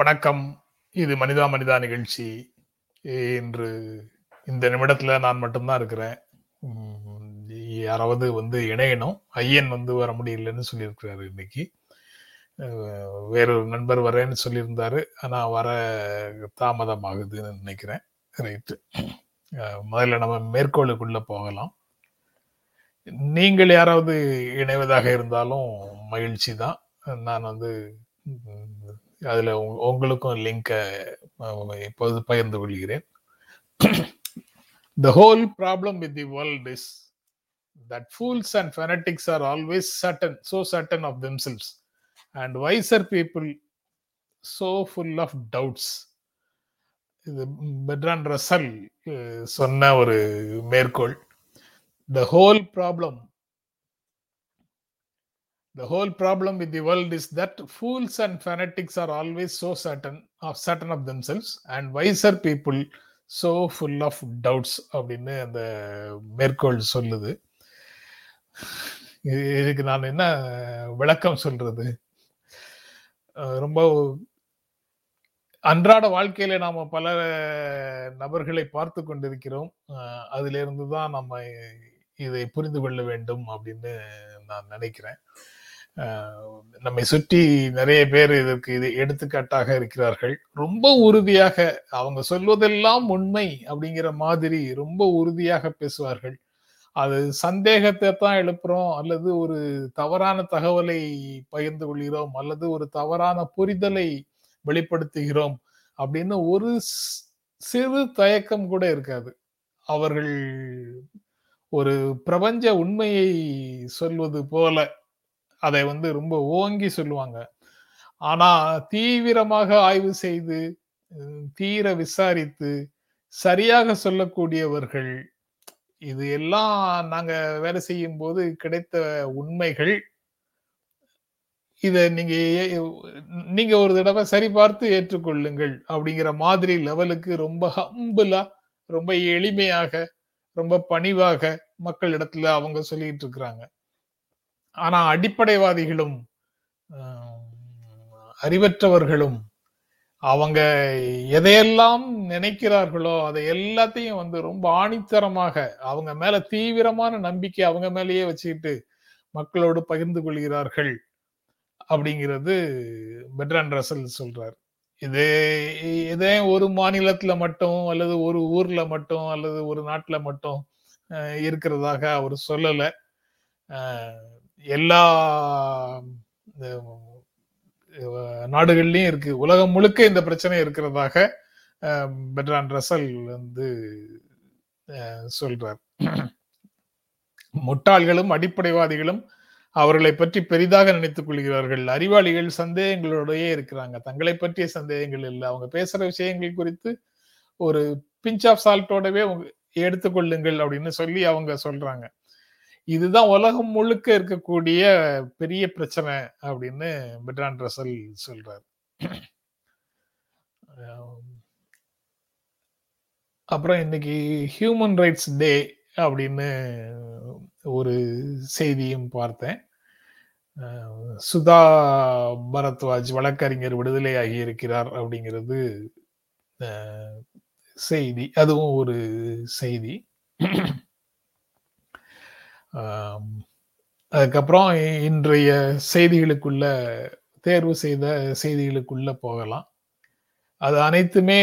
வணக்கம். இது மனிதா மனிதா நிகழ்ச்சி. இன்று இந்த நிமிடத்துல நான் மட்டும்தான் இருக்கிறேன். யாராவது வந்து இணையணும். ஐயன் வந்து வர முடியலன்னு சொல்லியிருக்கிறாரு இன்னைக்கு. வேறொரு நண்பர் வரேன்னு சொல்லியிருந்தாரு. ஆனா வர தாமதம் ஆகுதுன்னு நினைக்கிறேன். ரைட்டு. முதல்ல நம்ம மேற்கோளுக்குள்ள போகலாம். நீங்கள் யாராவது இணைவதாக இருந்தாலும் மகிழ்ச்சி தான் நான் வந்து அதில் உங்களுக்கும் லிங்கை இப்போது பகிர்ந்து கொள்கிறேன் the whole problem with the world is that fools and fanatics are always certain so certain of themselves and wiser people so full of doubts இது பெட்ரான் ரசல் சொன்ன ஒரு மேற்கோள் the whole problem the whole problem with the world is that fools and and are always so so of of of of themselves and wiser people so full of doubts அப்படின்னு அந்த மேற்கோள் சொல்லுது இதுக்கு நான் என்ன விளக்கம் சொல்றது ரொம்ப அன்றாட வாழ்க்கையில நாம பல நபர்களை பார்த்து கொண்டிருக்கிறோம் அதிலிருந்து தான் நம்ம இதை புரிந்து கொள்ள வேண்டும் அப்படின்னு நான் நினைக்கிறேன் நம்மை சுற்றி நிறைய பேர் இதற்கு இது எடுத்துக்காட்டாக இருக்கிறார்கள். ரொம்ப உறுதியாக அவங்க சொல்வதெல்லாம் உண்மை அப்படிங்கிற மாதிரி ரொம்ப உறுதியாக பேசுவார்கள். அது சந்தேகத்தை தான் எழுப்புறோம் அல்லது ஒரு தவறான தகவலை பகிர்ந்து கொள்கிறோம் அல்லது ஒரு தவறான புரிதலை வெளிப்படுத்துகிறோம் அப்படின்னு ஒரு சிறு தயக்கம் கூட இருக்காது. அவர்கள் ஒரு பிரபஞ்ச உண்மையை சொல்வது போல அதை வந்து ரொம்ப ஓங்கி சொல்லுவாங்க. ஆனா தீவிரமாக ஆய்வு செய்து தீர விசாரித்து சரியாக சொல்லக்கூடியவர்கள் இது எல்லாம் நாங்க வேலை செய்யும் போது கிடைத்த உண்மைகள். இத நீங்க நீங்க ஒரு தடவை சரி பார்த்து ஏற்றுக்கொள்ளுங்கள் அப்படிங்கிற மாதிரி லெவலுக்கு ரொம்ப ஹம்பிளா ரொம்ப எளிமையாக ரொம்ப பணிவாக மக்கள் இடத்துல அவங்க சொல்லிட்டு இருக்கிறாங்க. ஆனா அடிப்படைவாதிகளும் அறிவற்றவர்களும் அவங்க எதையெல்லாம் நினைக்கிறார்களோ அதை எல்லாத்தையும் வந்து ரொம்ப ஆணித்தரமாக அவங்க மேல தீவிரமான நம்பிக்கை அவங்க மேலேயே வச்சுக்கிட்டு மக்களோடு பகிர்ந்து கொள்கிறார்கள் அப்படிங்கிறது பெட்ரான் ரசல் சொல்றார். இது இதே ஒரு மாநிலத்துல மட்டும் அல்லது ஒரு ஊர்ல மட்டும் அல்லது ஒரு நாட்டுல மட்டும் இருக்கிறதாக அவர் சொல்லலை. எல்லா நாடுகள்லயும் இருக்கு. உலகம் முழுக்க இந்த பிரச்சனை இருக்கிறதாக பெட்ரான் ரசல் வந்து சொல்றார். முட்டாள்களும் அடிப்படைவாதிகளும் அவர்களை பற்றி பெரிதாக நினைத்துக் கொள்கிறார்கள். அறிவாளிகள் சந்தேகங்களோடயே இருக்கிறாங்க. தங்களை பற்றிய சந்தேகங்கள் இல்லை. அவங்க பேசுற விஷயங்கள் குறித்து ஒரு பிஞ்ச் ஆஃப் சால்ட்டோடவே எடுத்துக்கொள்ளுங்கள் அப்படின்னு சொல்லி அவங்க சொல்றாங்க. இதுதான் உலகம் முழுக்க இருக்கக்கூடிய பெரிய பிரச்சனை அப்படின்னு பெட்ரான் ரசல் சொல்றார். அப்புறம் இன்னைக்கு ஹியூமன் ரைட்ஸ் டே அப்படின்னு ஒரு செய்தியும் பார்த்தேன். சுதா பரத்வாஜ் வழக்கறிஞர் விடுதலை ஆகியிருக்கிறார் அப்படிங்கிறது செய்தி. அதுவும் ஒரு செய்தி. அதுக்கப்புறம் இன்றைய செய்திகளுக்குள்ள தேர்வு செய்த செய்திகளுக்குள்ள போகலாம். அது அனைத்துமே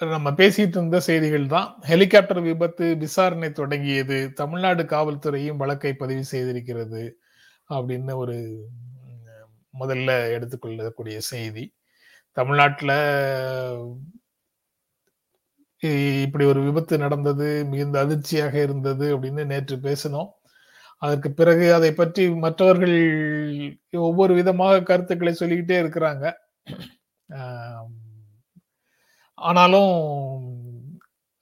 நம்ம பேசிட்டு இருந்த செய்திகள் தான். ஹெலிகாப்டர் விபத்து விசாரணை தொடங்கியது தமிழ்நாடு காவல்துறையும் வழக்கை பதிவு செய்திருக்கிறது அப்படின்னு ஒரு முதல்ல எடுத்துக்கொள்ளக்கூடிய செய்தி. தமிழ்நாட்டில் இப்படி ஒரு விபத்து நடந்தது மிகுந்த அதிர்ச்சியாக இருந்தது அப்படின்னு நேற்று பேசினோம். அதற்கு பிறகு அதை பற்றி மற்றவர்கள் ஒவ்வொரு விதமாக கருத்துக்களை சொல்லிக்கிட்டே இருக்கிறாங்க. ஆனாலும்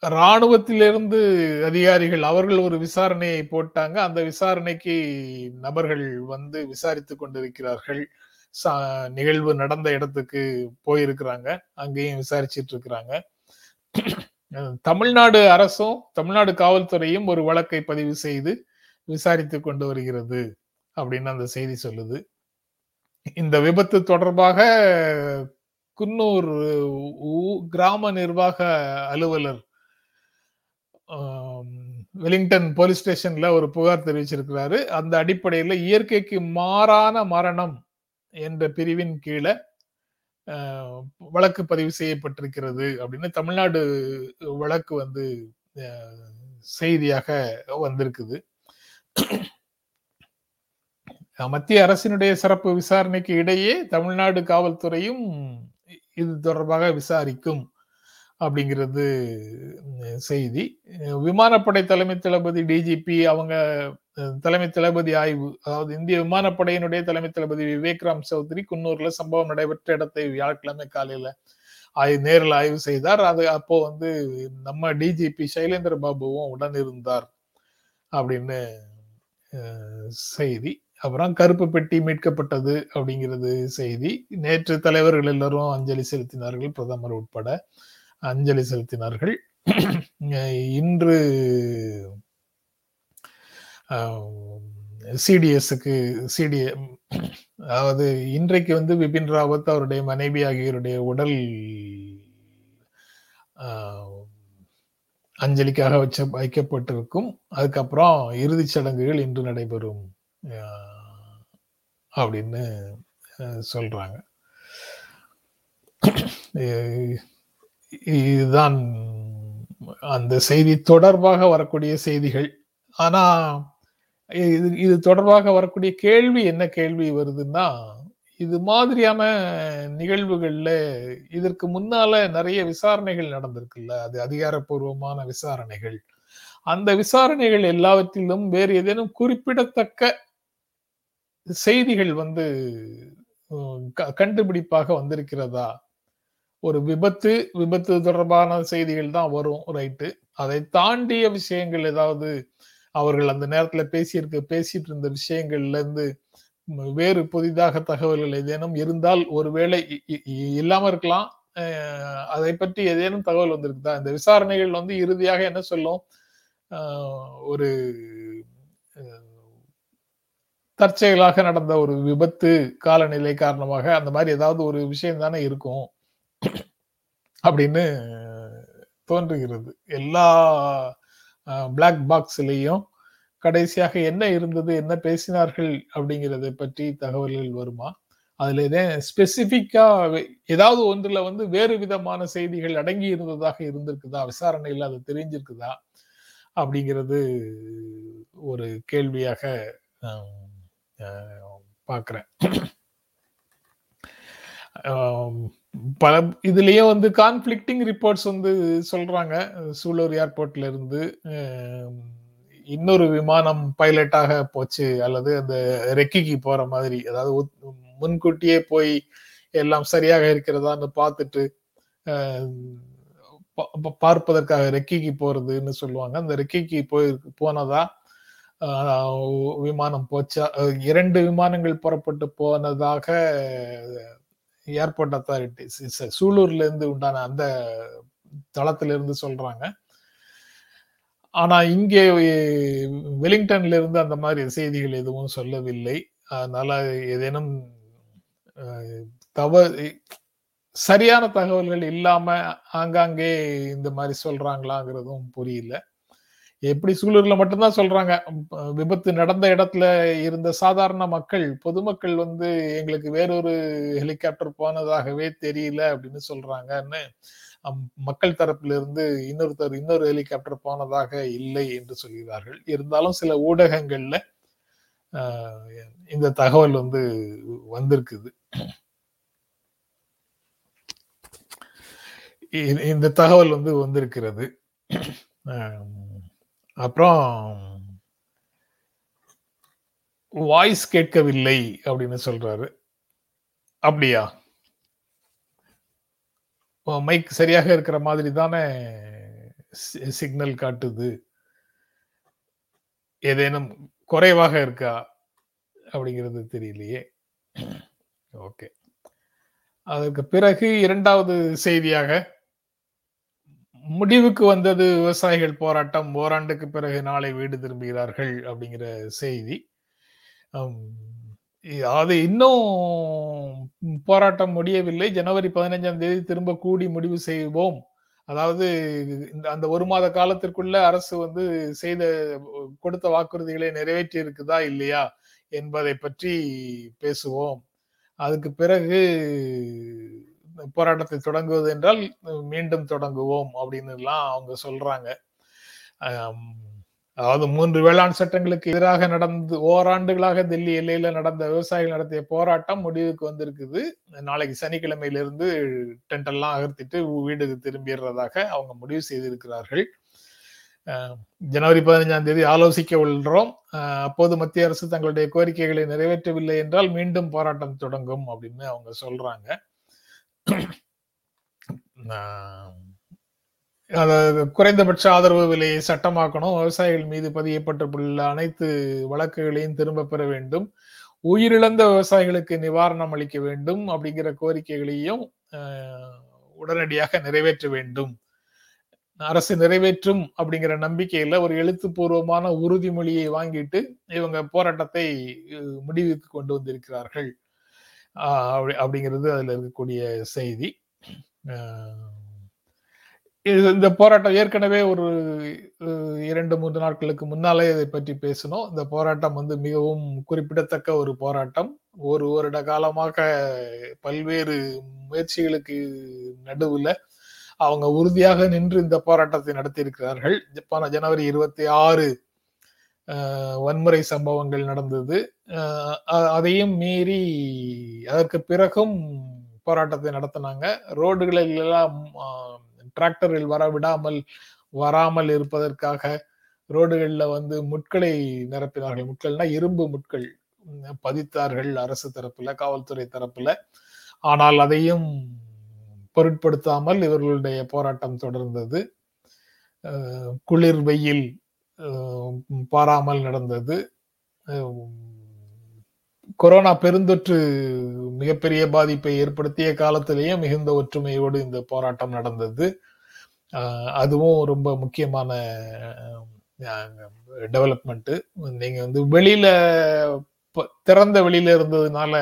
ராணுவத்திலிருந்து அதிகாரிகள் அவர்கள் ஒரு விசாரணையை போட்டாங்க. அந்த விசாரணைக்கு நபர்கள் வந்து விசாரித்து கொண்டிருக்கிறார்கள். சா- நிகழ்வு நடந்த இடத்துக்கு போயிருக்கிறாங்க. அங்கேயும் விசாரிச்சிட்டு இருக்கிறாங்க. தமிழ்நாடு அரசும் தமிழ்நாடு காவல்துறையும் ஒரு வழக்கை பதிவு செய்து விசாரித்து கொண்டு வருகிறது அப்படின்னு அந்த செய்தி சொல்லுது. இந்த விபத்து தொடர்பாக குன்னூர் கிராம நிர்வாக அலுவலர் வெலிங்டன் போலீஸ் ஸ்டேஷன்ல ஒரு புகார் தெரிவிச்சிருக்கிறாரு. அந்த அடிப்படையில் இயற்கைக்கு மாறான மரணம் என்ற பிரிவின் கீழே வழக்கு பதிவு செய்யப்பட்டிருக்கிறது அப்படின்னு தமிழ்நாடு வழக்கு வந்து செய்தியாக வந்திருக்குது. மத்திய அரசினுடைய சிறப்பு விசாரணைக்கு இடையே தமிழ்நாடு காவல்துறையும் இது தொடர்பாக விசாரிக்கும். அப்படிங்கிறது செய்தி. விமானப்படை தலைமை தளபதி டிஜிபி அவங்க தலைமை தளபதி ஆய்வு அதாவது இந்திய விமானப்படையினுடைய தலைமை தளபதி விவேக் ராம் சௌத்ரி குன்னூர்ல சம்பவம் நடைபெற்ற இடத்தை வியாழக்கிழமை காலையில ஆய் நேரில் ஆய்வு செய்தார். அது அப்போ வந்து நம்ம டிஜிபி சைலேந்திர பாபுவும் உடன் இருந்தார் அப்படின்னு செய்தி. அப்புறம் கருப்பு பெட்டி மீட்கப்பட்டது அப்படிங்கிறது செய்தி. நேற்று தலைவர்கள் எல்லாரும் அஞ்சலி செலுத்தினார்கள் பிரதமர் உட்பட. அஞ்சலி செலுத்தினார்கள். இன்று சிடிஎஸ்க்கு சிடி அதாவது இன்றைக்கு வந்து பிபின் ராவத் அவருடைய மனைவி ஆகியோருடைய உடல் அஞ்சலிக்காக வச்ச வைக்கப்பட்டிருக்கும். அதுக்கப்புறம் இறுதிச் சடங்குகள் இன்று நடைபெறும் அப்படின்னு சொல்றாங்க. இதுதான் அந்த செய்தி தொடர்பாக வரக்கூடிய செய்திகள். ஆனா இது இது தொடர்பாக வரக்கூடிய கேள்வி என்ன கேள்வி வருதுன்னா இது மாதிரியான நிகழ்வுகள்ல இதற்கு முன்னால நிறைய விசாரணைகள் நடந்திருக்குல்ல அது அதிகாரப்பூர்வமான விசாரணைகள். அந்த விசாரணைகள் எல்லாவற்றிலும் வேறு ஏதேனும் குறிப்பிடத்தக்க செய்திகள் வந்து க- கண்டுபிடிப்பாக வந்திருக்கிறதா? ஒரு விபத்து விபத்து தொடர்பான செய்திகள் தான் வரும் ரைட்டு அதை தாண்டிய விஷயங்கள் ஏதாவது அவர்கள் அந்த நேரத்துல பேசியிருக்க பேசிட்டு இருந்த விஷயங்கள்ல இருந்து வேறு புதிதாக தகவல்கள் ஏதேனும் இருந்தால் ஒருவேளை இ- இ- இல்லாம இருக்கலாம். அதை பற்றி ஏதேனும் தகவல் வந்திருக்குதா? இந்த விசாரணைகள் வந்து இறுதியாக என்ன சொல்லும்? ஒரு தற்செயலாக நடந்த ஒரு விபத்து காலநிலை காரணமாக அந்த மாதிரி ஏதாவது ஒரு விஷயம் தானே இருக்கும். அப்படின்னு தோன்றுகிறது. எல்லா பிளாக் பாக்ஸ்லேயும் கடைசியாக என்ன இருந்தது என்ன பேசினார்கள் அப்படிங்கறத பற்றி தகவல்கள் வருமா? அதுல இதே ஏதாவது ஒன்றுல வந்து வேறு விதமான செய்திகள் அடங்கி இருந்ததாக இருந்திருக்குதா? விசாரணையில் அது தெரிஞ்சிருக்குதா? அப்படிங்கிறது ஒரு கேள்வியாக பார்க்குறேன். பல இதுலயே வந்து கான்ஃபிளிக்டிங் ரிப்போர்ட்ஸ் வந்து சொல்றாங்க. சூலூர் ஏர்போர்ட்ல இருந்து இன்னொரு விமானம் பைலட்டாக போச்சு அல்லது அந்த ரெக்கிக்கு போற மாதிரி அதாவது முன்கூட்டியே போய் எல்லாம் சரியாக இருக்கிறதான்னு பார்த்துட்டு பார்ப்பதற்காக ரெக்கிக்கு போறதுன்னு சொல்லுவாங்க. அந்த ரெக்கிக்கு போய் போனதா விமானம் போச்சா இரண்டு விமானங்கள் புறப்பட்டு போனதாக ஏர்போர்ட் அத்தாரிட்டிஸ் சூலூர்ல இருந்து உண்டான அந்த தளத்துல இருந்து சொல்றாங்க. ஆனா இங்கே வெலிங்டன்ல இருந்து அந்த மாதிரி செய்திகள் எதுவும் சொல்லவில்லை. அதனால ஏதேனும் தவ சரியான தகவல்கள் இல்லாம ஆங்காங்கே இந்த மாதிரி சொல்றாங்களாங்கிறதும் புரியல. எப்படி சூலூர்ல மட்டும்தான் சொல்றாங்க. விபத்து நடந்த இடத்துல இருந்த சாதாரண மக்கள் பொதுமக்கள் வந்து எங்களுக்கு வேறொரு ஹெலிகாப்டர் போனதாகவே தெரியல அப்படின்னு சொல்றாங்கன்னு மக்கள் தரப்பிலிருந்து இருந்து இன்னொருத்தர் இன்னொரு ஹெலிகாப்டர் போனதாக இல்லை என்று சொல்கிறார்கள். இருந்தாலும் சில ஊடகங்கள்ல இந்த தகவல் வந்து வந்திருக்குது. இந்த தகவல் வந்து வந்திருக்கிறது. அப்புறம் வாய்ஸ் கேட்கவில்லை அப்படின்னு சொல்றாரு. அப்படியா? மைக் சரியாக இருக்கிற மாதிரி தானே சிக்னல் காட்டுது. ஏதேனும் குறைவாக இருக்கா? அப்படிங்கிறது தெரியலையே. ஓகே அதற்கு பிறகு இரண்டாவது செய்தியாக முடிவுக்கு வந்தது விவசாயிகள் போராட்டம் ஓராண்டுக்கு பிறகு நாளை வீடு திரும்புகிறார்கள் அப்படிங்கிற செய்தி. அது இன்னும் போராட்டம் முடியவில்லை. ஜனவரி பதினைஞ்சாம் தேதி திரும்ப கூடி முடிவு செய்வோம். அதாவது இந்த அந்த ஒரு மாத காலத்திற்குள்ள அரசு வந்து செய்த கொடுத்த வாக்குறுதிகளை நிறைவேற்றி இருக்குதா இல்லையா என்பதை பற்றி பேசுவோம். அதுக்கு பிறகு போராட்டத்தை தொடங்குவது என்றால் மீண்டும் தொடங்குவோம் அப்படின்னு எல்லாம் அவங்க சொல்றாங்க. அதாவது மூன்று வேளாண் சட்டங்களுக்கு எதிராக நடந்து ஓராண்டுகளாக டெல்லி எல்லையில நடந்த விவசாயிகள் நடத்திய போராட்டம் முடிவுக்கு வந்திருக்குது. நாளைக்கு சனிக்கிழமையிலிருந்து டென்ட் எல்லாம் அகர்த்திட்டு வீடுக்கு திரும்பிடுறதாக அவங்க முடிவு செய்திருக்கிறார்கள். ஜனவரி பதினைஞ்சாம் தேதி ஆலோசிக்க உள்ளோம். அப்போது மத்திய அரசு தங்களுடைய கோரிக்கைகளை நிறைவேற்றவில்லை என்றால் மீண்டும் போராட்டம் தொடங்கும் அப்படின்னு அவங்க சொல்றாங்க. குறைந்தபட்ச ஆதரவு விலையை சட்டமாக்கணும். விவசாயிகள் மீது பதியப்பட்டுள்ள அனைத்து வழக்குகளையும் திரும்ப பெற வேண்டும். உயிரிழந்த விவசாயிகளுக்கு நிவாரணம் அளிக்க வேண்டும் அப்படிங்கிற கோரிக்கைகளையும் உடனடியாக நிறைவேற்ற வேண்டும். அரசு நிறைவேற்றும் அப்படிங்கிற நம்பிக்கையில ஒரு எழுத்துப்பூர்வமான உறுதிமொழியை வாங்கிட்டு இவங்க போராட்டத்தை முடிவுக்கு கொண்டு வந்திருக்கிறார்கள். அப்படி அப்படிங்கிறது அதில் இருக்கக்கூடிய செய்தி. இந்த போராட்டம் ஏற்கனவே ஒரு இரண்டு மூன்று நாட்களுக்கு முன்னாலே இதை பற்றி பேசணும் இந்த போராட்டம் வந்து மிகவும் குறிப்பிடத்தக்க ஒரு போராட்டம். ஒரு வருட காலமாக பல்வேறு முயற்சிகளுக்கு நடுவில் அவங்க உறுதியாக நின்று இந்த போராட்டத்தை நடத்தியிருக்கிறார்கள். ஜப்பான ஜனவரி இருபத்தி ஆறு வன்முறை சம்பவங்கள் நடந்தது. அதையும் மீறி அதற்கு பிறகும் போராட்டத்தை நடத்தினாங்க. ரோடுகளில் எல்லாம் டிராக்டரில் வர விடாமல் வராமல் இருப்பதற்காக ரோடுகளில் வந்து முட்களை நிரப்பினார்கள். முட்கள்னா இரும்பு முட்கள் பதித்தார்கள் அரசு தரப்புல காவல்துறை தரப்புல. ஆனால் அதையும் பொருட்படுத்தாமல் இவர்களுடைய போராட்டம் தொடர்ந்தது. குளிர் வெயில் பாராமல் நடந்தது. கொரோனா பெருந்தொற்று மிகப்பெரிய பாதிப்பை ஏற்படுத்திய காலத்திலேயே மிகுந்த ஒற்றுமையோடு இந்த போராட்டம் நடந்தது. அதுவும் ரொம்ப முக்கியமான டெவலப்மெண்ட்டு நீங்கள் வந்து வெளியில திறந்த வெளியில இருந்ததுனால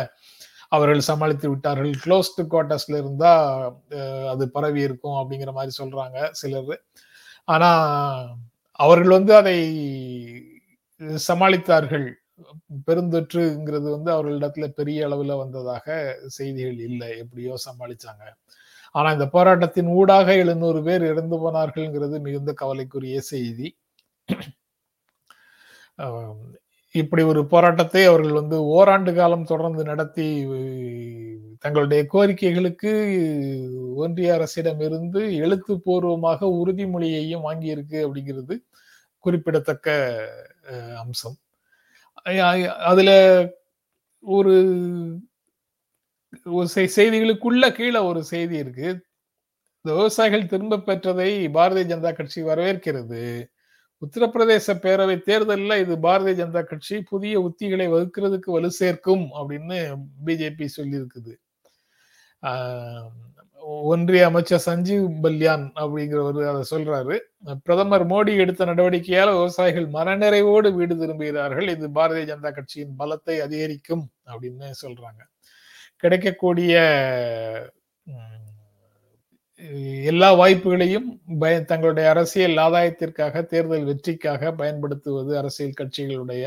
அவர்கள் சமாளித்து விட்டார்கள். க்ளோஸ்டு குவார்டர்ஸ்ல இருந்தா அது பரவி இருக்கும் அப்படிங்கிற மாதிரி சொல்றாங்க சிலர். ஆனா அவர்கள் வந்து அதை சமாளித்தார்கள். பெருந்தொற்றுங்கிறது வந்து அவர்களிடத்துல பெரிய அளவுல வந்ததாக செய்திகள் இல்லை எப்படியோ சமாளிச்சாங்க. ஆனா இந்த போராட்டத்தின் ஊடாக எழுநூறு பேர் இறந்து போனார்கள்ங்கிறது மிகுந்த கவலைக்குரிய செய்தி. இப்படி ஒரு போராட்டத்தை அவர்கள் வந்து ஓராண்டு காலம் தொடர்ந்து நடத்தி தங்களுடைய கோரிக்கைகளுக்கு ஒன்றிய அரசிடம் இருந்து எழுத்துப்பூர்வமாக உறுதிமொழியையும் வாங்கியிருக்கு அப்படிங்கிறது குறிப்பிடத்தக்க அம்சம். அதுல ஒரு செய்திகளுக்குள்ள கீழே ஒரு செய்தி இருக்கு. விவசாயிகள் திரும்ப பெற்றதை பாரதிய ஜனதா கட்சி வரவேற்கிறது. உத்தரப்பிரதேச பேரவை தேர்தலில் இது பாரதிய ஜனதா கட்சி புதிய உத்திகளை வகுக்கிறதுக்கு வலு சேர்க்கும் அப்படின்னு பிஜேபி சொல்லியிருக்குது. ஒன்றிய அமைச்சர் சஞ்சீவ் பல்யான் அப்படிங்கிறவர் அதை சொல்றாரு. பிரதமர் மோடி எடுத்த நடவடிக்கையால் விவசாயிகள் மனநிறைவோடு வீடு திரும்புகிறார்கள். இது பாரதிய ஜனதா கட்சியின் பலத்தை அதிகரிக்கும் அப்படின்னு சொல்றாங்க. கிடைக்கக்கூடிய எல்லா வாய்ப்புகளையும் பய தங்களுடைய அரசியல் ஆதாயத்திற்காக தேர்தல் வெற்றிக்காக பயன்படுத்துவது அரசியல் கட்சிகளுடைய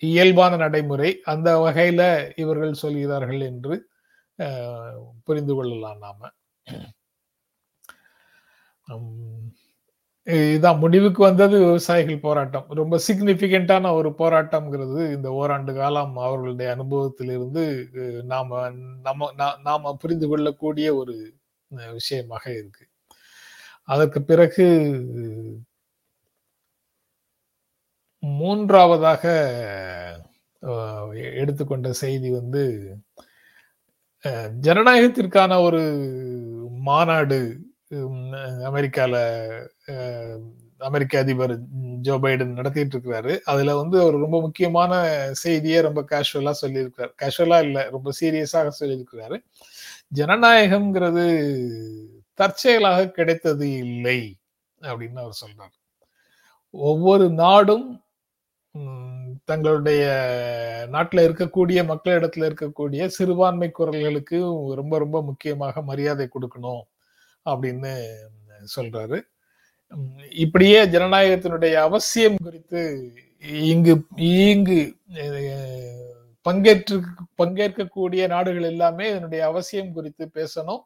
இயல்பான நடைமுறை. அந்த வகையில இவர்கள் சொல்கிறார்கள் என்று புரிந்து கொள்ளலாம் நாம. இதுதான் முடிவுக்கு வந்தது விவசாயிகள் போராட்டம். ரொம்ப சிக்னிபிகண்டான ஒரு போராட்டம்ங்கிறது இந்த ஓராண்டு காலம் அவர்களுடைய அனுபவத்திலிருந்து நாம நம்ம நாம புரிந்து கொள்ளக்கூடிய ஒரு விஷயமாக இருக்கு. அதற்கு பிறகு மூன்றாவதாக எடுத்துக்கொண்ட செய்தி வந்து ஜனநாயகத்திற்கான ஒரு மாநாடு அமெரிக்கால அமெரிக்க அதிபர் ஜோ பைடன் நடத்திட்டு இருக்கிறாரு அதுல வந்து அவர் ரொம்ப முக்கியமான செய்தியை ரொம்ப கேஷுவலா சொல்லியிருக்கிறார். கேஷுவலா இல்லை ரொம்ப சீரியஸாக சொல்லியிருக்கிறாரு. ஜனநாயகம்ங்கிறது தற்செயலாக கிடைத்தது இல்லை அப்படின்னு அவர் சொல்றார். ஒவ்வொரு நாடும் தங்களுடைய நாட்டில் இருக்கக்கூடிய மக்களிடத்துல இருக்கக்கூடிய சிறுபான்மை குரல்களுக்கு ரொம்ப ரொம்ப முக்கியமாக மரியாதை கொடுக்கணும் அப்படின்னு சொல்றாரு. இப்படியே ஜனநாயகத்தினுடைய அவசியம் குறித்து இங்கு இங்கு பங்கேற்று பங்கேற்கக்கூடிய நாடுகள் எல்லாமே இதனுடைய அவசியம் குறித்து பேசணும்.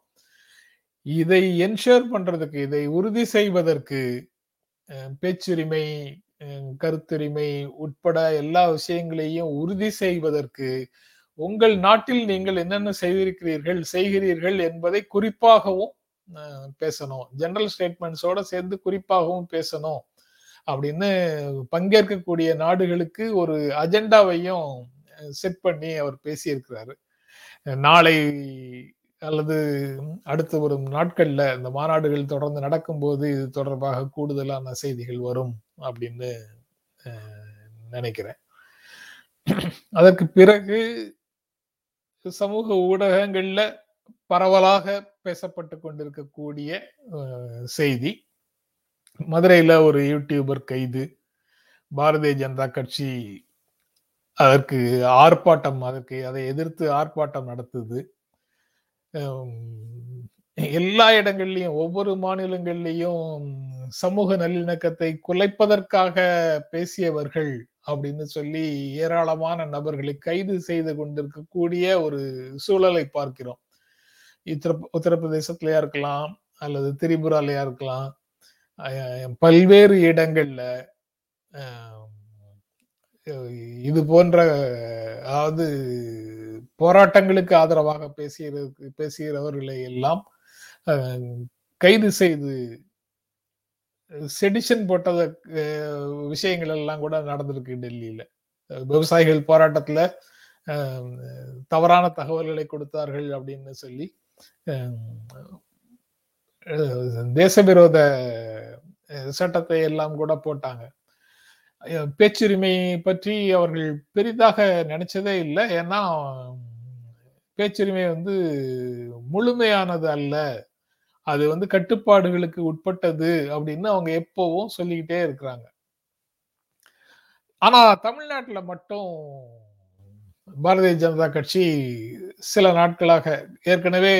இதை என்ஷோர் பண்றதுக்கு இதை உறுதி செய்வதற்கு பேச்சுரிமை கருத்துரிமை உட்பட எல்லா விஷயங்களையும் உறுதி செய்வதற்கு உங்கள் நாட்டில் நீங்கள் என்னென்ன செய்திருக்கிறீர்கள் செய்கிறீர்கள் என்பதை குறிப்பாகவும் பேசணும். ஜெனரல் ஸ்டேட்மெண்ட்ஸோட சேர்ந்து குறிப்பாகவும் பேசணும். அப்படின்னு பங்கேற்கக்கூடிய நாடுகளுக்கு ஒரு அஜெண்டாவையும் செட் பண்ணி அவர் பேசியிருக்கிறாரு. நாளை அல்லது அடுத்து வரும் நாட்கள்ல இந்த மாநாடுகள் தொடர்ந்து நடக்கும்போது இது தொடர்பாக கூடுதலான செய்திகள் வரும். அப்படின்னு நினைக்கிறேன். அதற்கு பிறகு சமூக ஊடகங்கள்ல பரவலாக பேசப்பட்டு கொண்டிருக்கக்கூடிய செய்தி. மதுரையில ஒரு யூடியூபர் கைது. பாரதிய ஜனதா கட்சி அதற்கு ஆர்ப்பாட்டம் அதற்கு அதை எதிர்த்து ஆர்ப்பாட்டம் நடத்துது. எல்லா இடங்கள்லையும் ஒவ்வொரு மாநிலங்கள்லையும் சமூக நல்லிணக்கத்தை குலைப்பதற்காக பேசியவர்கள் அப்படின்னு சொல்லி ஏராளமான நபர்களை கைது செய்து கொண்டிருக்கக்கூடிய ஒரு சூழலை பார்க்கிறோம். உத்தர உத்தரப்பிரதேசத்திலயா இருக்கலாம் அல்லது திரிபுராலையா இருக்கலாம். பல்வேறு இடங்கள்ல இது போன்ற அதாவது போராட்டங்களுக்கு ஆதரவாக பேசுகிற பேசுகிறவர்களை எல்லாம் கைது செய்து செடிஷன் போட்டத விஷயங்கள் எல்லாம் கூட நடந்திருக்கு டெல்லியில. விவசாயிகள் போராட்டத்துல தவறான தகவல்களை கொடுத்தார்கள் அப்படின்னு சொல்லி தேச விரோத சட்டத்தை எல்லாம் கூட போட்டாங்க. பேச்சுரிமை பற்றி அவர்கள் பெரிதாக நினைச்சதே இல்லை. ஏன்னா பேச்சுரிமை வந்து முழுமையானது அல்ல. அது வந்து கட்டுப்பாடுகளுக்கு உட்பட்டது அப்படின்னு அவங்க எப்பவும் சொல்லிக்கிட்டே இருக்கிறாங்க. ஆனா தமிழ்நாட்டுல மட்டும் பாரதிய ஜனதா கட்சி சில நாட்களாக ஏற்கனவே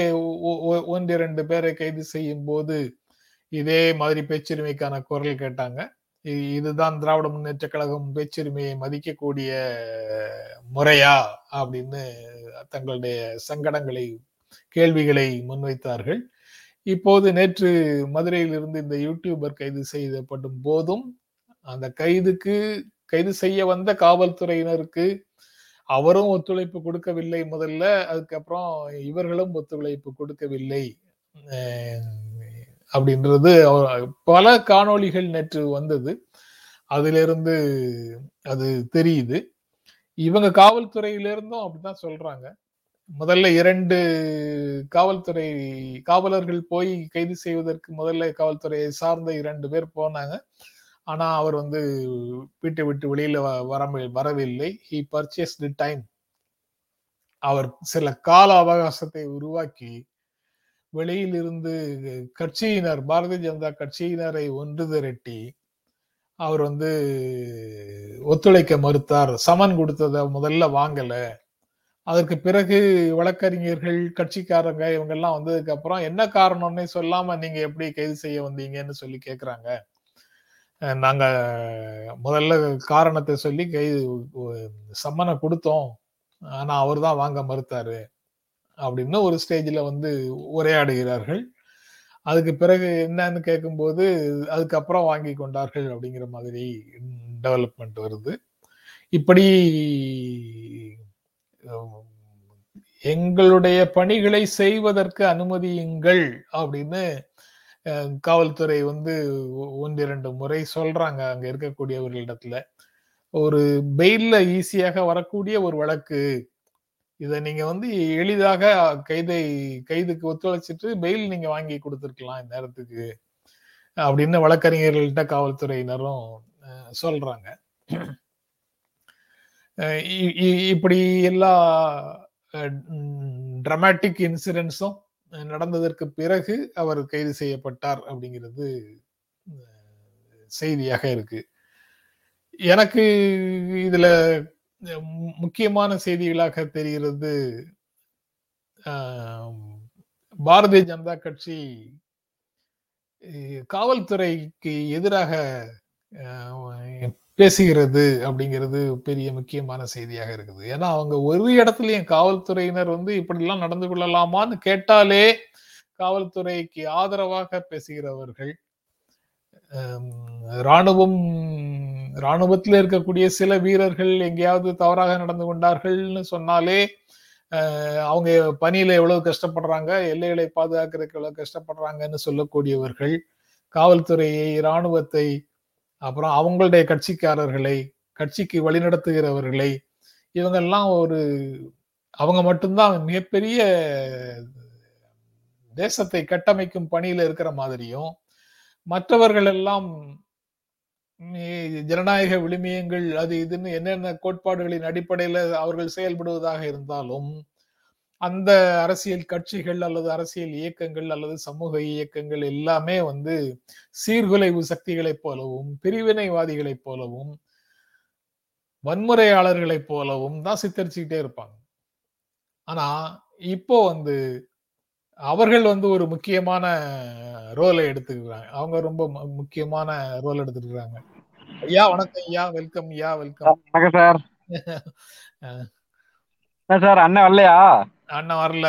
ஒன்று இரண்டு பேரை கைது செய்யும் போது இதே மாதிரி பேச்சுரிமைக்கான குரல் கேட்டாங்க. இதுதான் திராவிட முன்னேற்ற கழகம் பேச்சுரிமையை மதிக்கக்கூடிய முறையா அப்படின்னு தங்களுடைய சங்கடங்களை கேள்விகளை முன்வைத்தார்கள். இப்போது நேற்று மதுரையிலிருந்து இந்த யூடியூபர் கைது செய்யப்படும் போதும் அந்த கைதுக்கு கைது செய்ய வந்த காவல்துறையினருக்கு அவரும் ஒத்துழைப்பு கொடுக்கவில்லை முதல்ல அதுக்கப்புறம் இவர்களும் ஒத்துழைப்பு கொடுக்கவில்லை. அப்படின்றது பல காணொளிகள் நேற்று வந்தது. அதிலிருந்து அது தெரியுது. இவங்க காவல்துறையிலிருந்தும் அப்படிதான் சொல்றாங்க. முதல்ல இரண்டு காவல்துறை காவலர்கள் போய் கைது செய்வதற்கு முதல்ல காவல்துறையை சார்ந்த இரண்டு பேர் போனாங்க. ஆனா அவர் வந்து வீட்டை விட்டு வெளியில வர வரவில்லை. ஹி பர்ச்சேஸ் தி டைம் அவர் சில கால அவகாசத்தை உருவாக்கி வெளியில் இருந்து கட்சியினர் பாரதிய ஜனதா கட்சியினரை ஒன்று திரட்டி அவர் வந்து ஒத்துழைக்க மறுத்தார். சமன் கொடுத்ததை முதல்ல வாங்கலை. அதற்கு பிறகு வழக்கறிஞர்கள் கட்சிக்காரங்க இவங்க எல்லாம் வந்ததுக்கு அப்புறம் என்ன காரணம்னே சொல்லாம நீங்க எப்படி கைது செய்ய வந்தீங்கன்னு சொல்லி கேக்குறாங்க. நாங்க முதல்ல காரணத்தை சொல்லி கைது சம்மனை கொடுத்தோம். ஆனா அவர் தான் வாங்க மறுத்தாரு அப்படின்னு ஒரு ஸ்டேஜில் வந்து உரையாடுகிறார்கள். அதுக்கு பிறகு என்னன்னு கேட்கும்போது அதுக்கப்புறம் வாங்கி கொண்டார்கள் அப்படிங்கிற மாதிரி டெவலப்மெண்ட் வருது. இப்படி எங்களுடைய பணிகளை செய்வதற்கு அனுமதியுங்கள் அப்படின்னு காவல்துறை வந்து ஒன்றிரண்டு முறை சொல்றாங்க. அங்க இருக்கக்கூடியவர்களிடத்துல. ஒரு பெயில்ல ஈஸியாக வரக்கூடிய ஒரு வழக்கு. இதை நீங்க வந்து எளிதாக கைதை கைதுக்கு ஒத்துழைச்சிட்டு பெயில் நீங்க வாங்கி கொடுத்துருக்கலாம் இந்நேரத்துக்கு அப்படின்னு வழக்கறிஞர்கள்ட்ட காவல்துறையினரும் சொல்றாங்க. இப்படி எல்லா ட்ரமாட்டிக் இன்சிடென்ட்ஸும் நடந்ததற்கு பிறகு அவர் கைது செய்யப்பட்டார் அப்படிங்கிறது செய்தியாக இருக்கு. எனக்கு இதுல முக்கியமான செய்திகளாக தெரிகிறது பாரதிய ஜனதா கட்சி காவல்துறைக்கு எதிராக பேசுகிறது அப்படிங்கிறது பெரிய முக்கியமான செய்தியாக இருக்குது. ஏன்னா அவங்க ஒரு இடத்துலயும் காவல்துறையினர் வந்து இப்படிலாம் நடந்து கொள்ளலாமான்னு கேட்டாலே காவல்துறைக்கு ஆதரவாக பேசுகிறவர்கள் இராணுவம் ராணுவம் ராணுவத்தில் இருக்கக்கூடிய சில வீரர்கள் எங்கேயாவது தவறாக நடந்து கொண்டார்கள்னு சொன்னாலே அவங்க பணியில எவ்வளவு கஷ்டப்படுறாங்க எல்லைகளை பாதுகாக்கிறதுக்கு எவ்வளவு கஷ்டப்படுறாங்கன்னு சொல்லக்கூடியவர்கள் காவல்துறையை ராணுவத்தை அப்புறம் அவங்களுடைய கட்சிக்காரர்களை கட்சிக்கு வழிநடத்துகிறவர்களை இவங்கெல்லாம் ஒரு அவங்க மட்டும்தான் மிகப்பெரிய தேசத்தை கட்டமைக்கும் பணியில இருக்கிற மாதிரியும் மற்றவர்கள் எல்லாம் ஜனநாயக விழுமியங்கள் அது இதுன்னு என்னென்ன கோட்பாடுகளின் அடிப்படையில் அவர்கள் செயல்படுவதாக இருந்தாலும் அந்த அரசியல் கட்சிகள் அல்லது அரசியல் இயக்கங்கள் அல்லது சமூக இயக்கங்கள் எல்லாமே வந்து சீர்குலைவு சக்திகளைப் போலவும் பிரிவினைவாதிகளைப் போலவும் வன்முறையாளர்களைப் போலவும் தான் சித்தரிச்சுக்கிட்டே இருப்பாங்க. ஆனா இப்போ வந்து அவர்கள் வந்து ஒரு முக்கியமான ரோலை எடுத்துக்கிறாங்க. அவங்க ரொம்ப முக்கியமான ரோல் எடுத்துக்கிறாங்க. ஐயா வணக்கம் ஐயா. வெல்கம் ஐயா. வெல்கம் வணக்கம் சார். சார் அண்ணன் வரலையா? அண்ணன் வரல.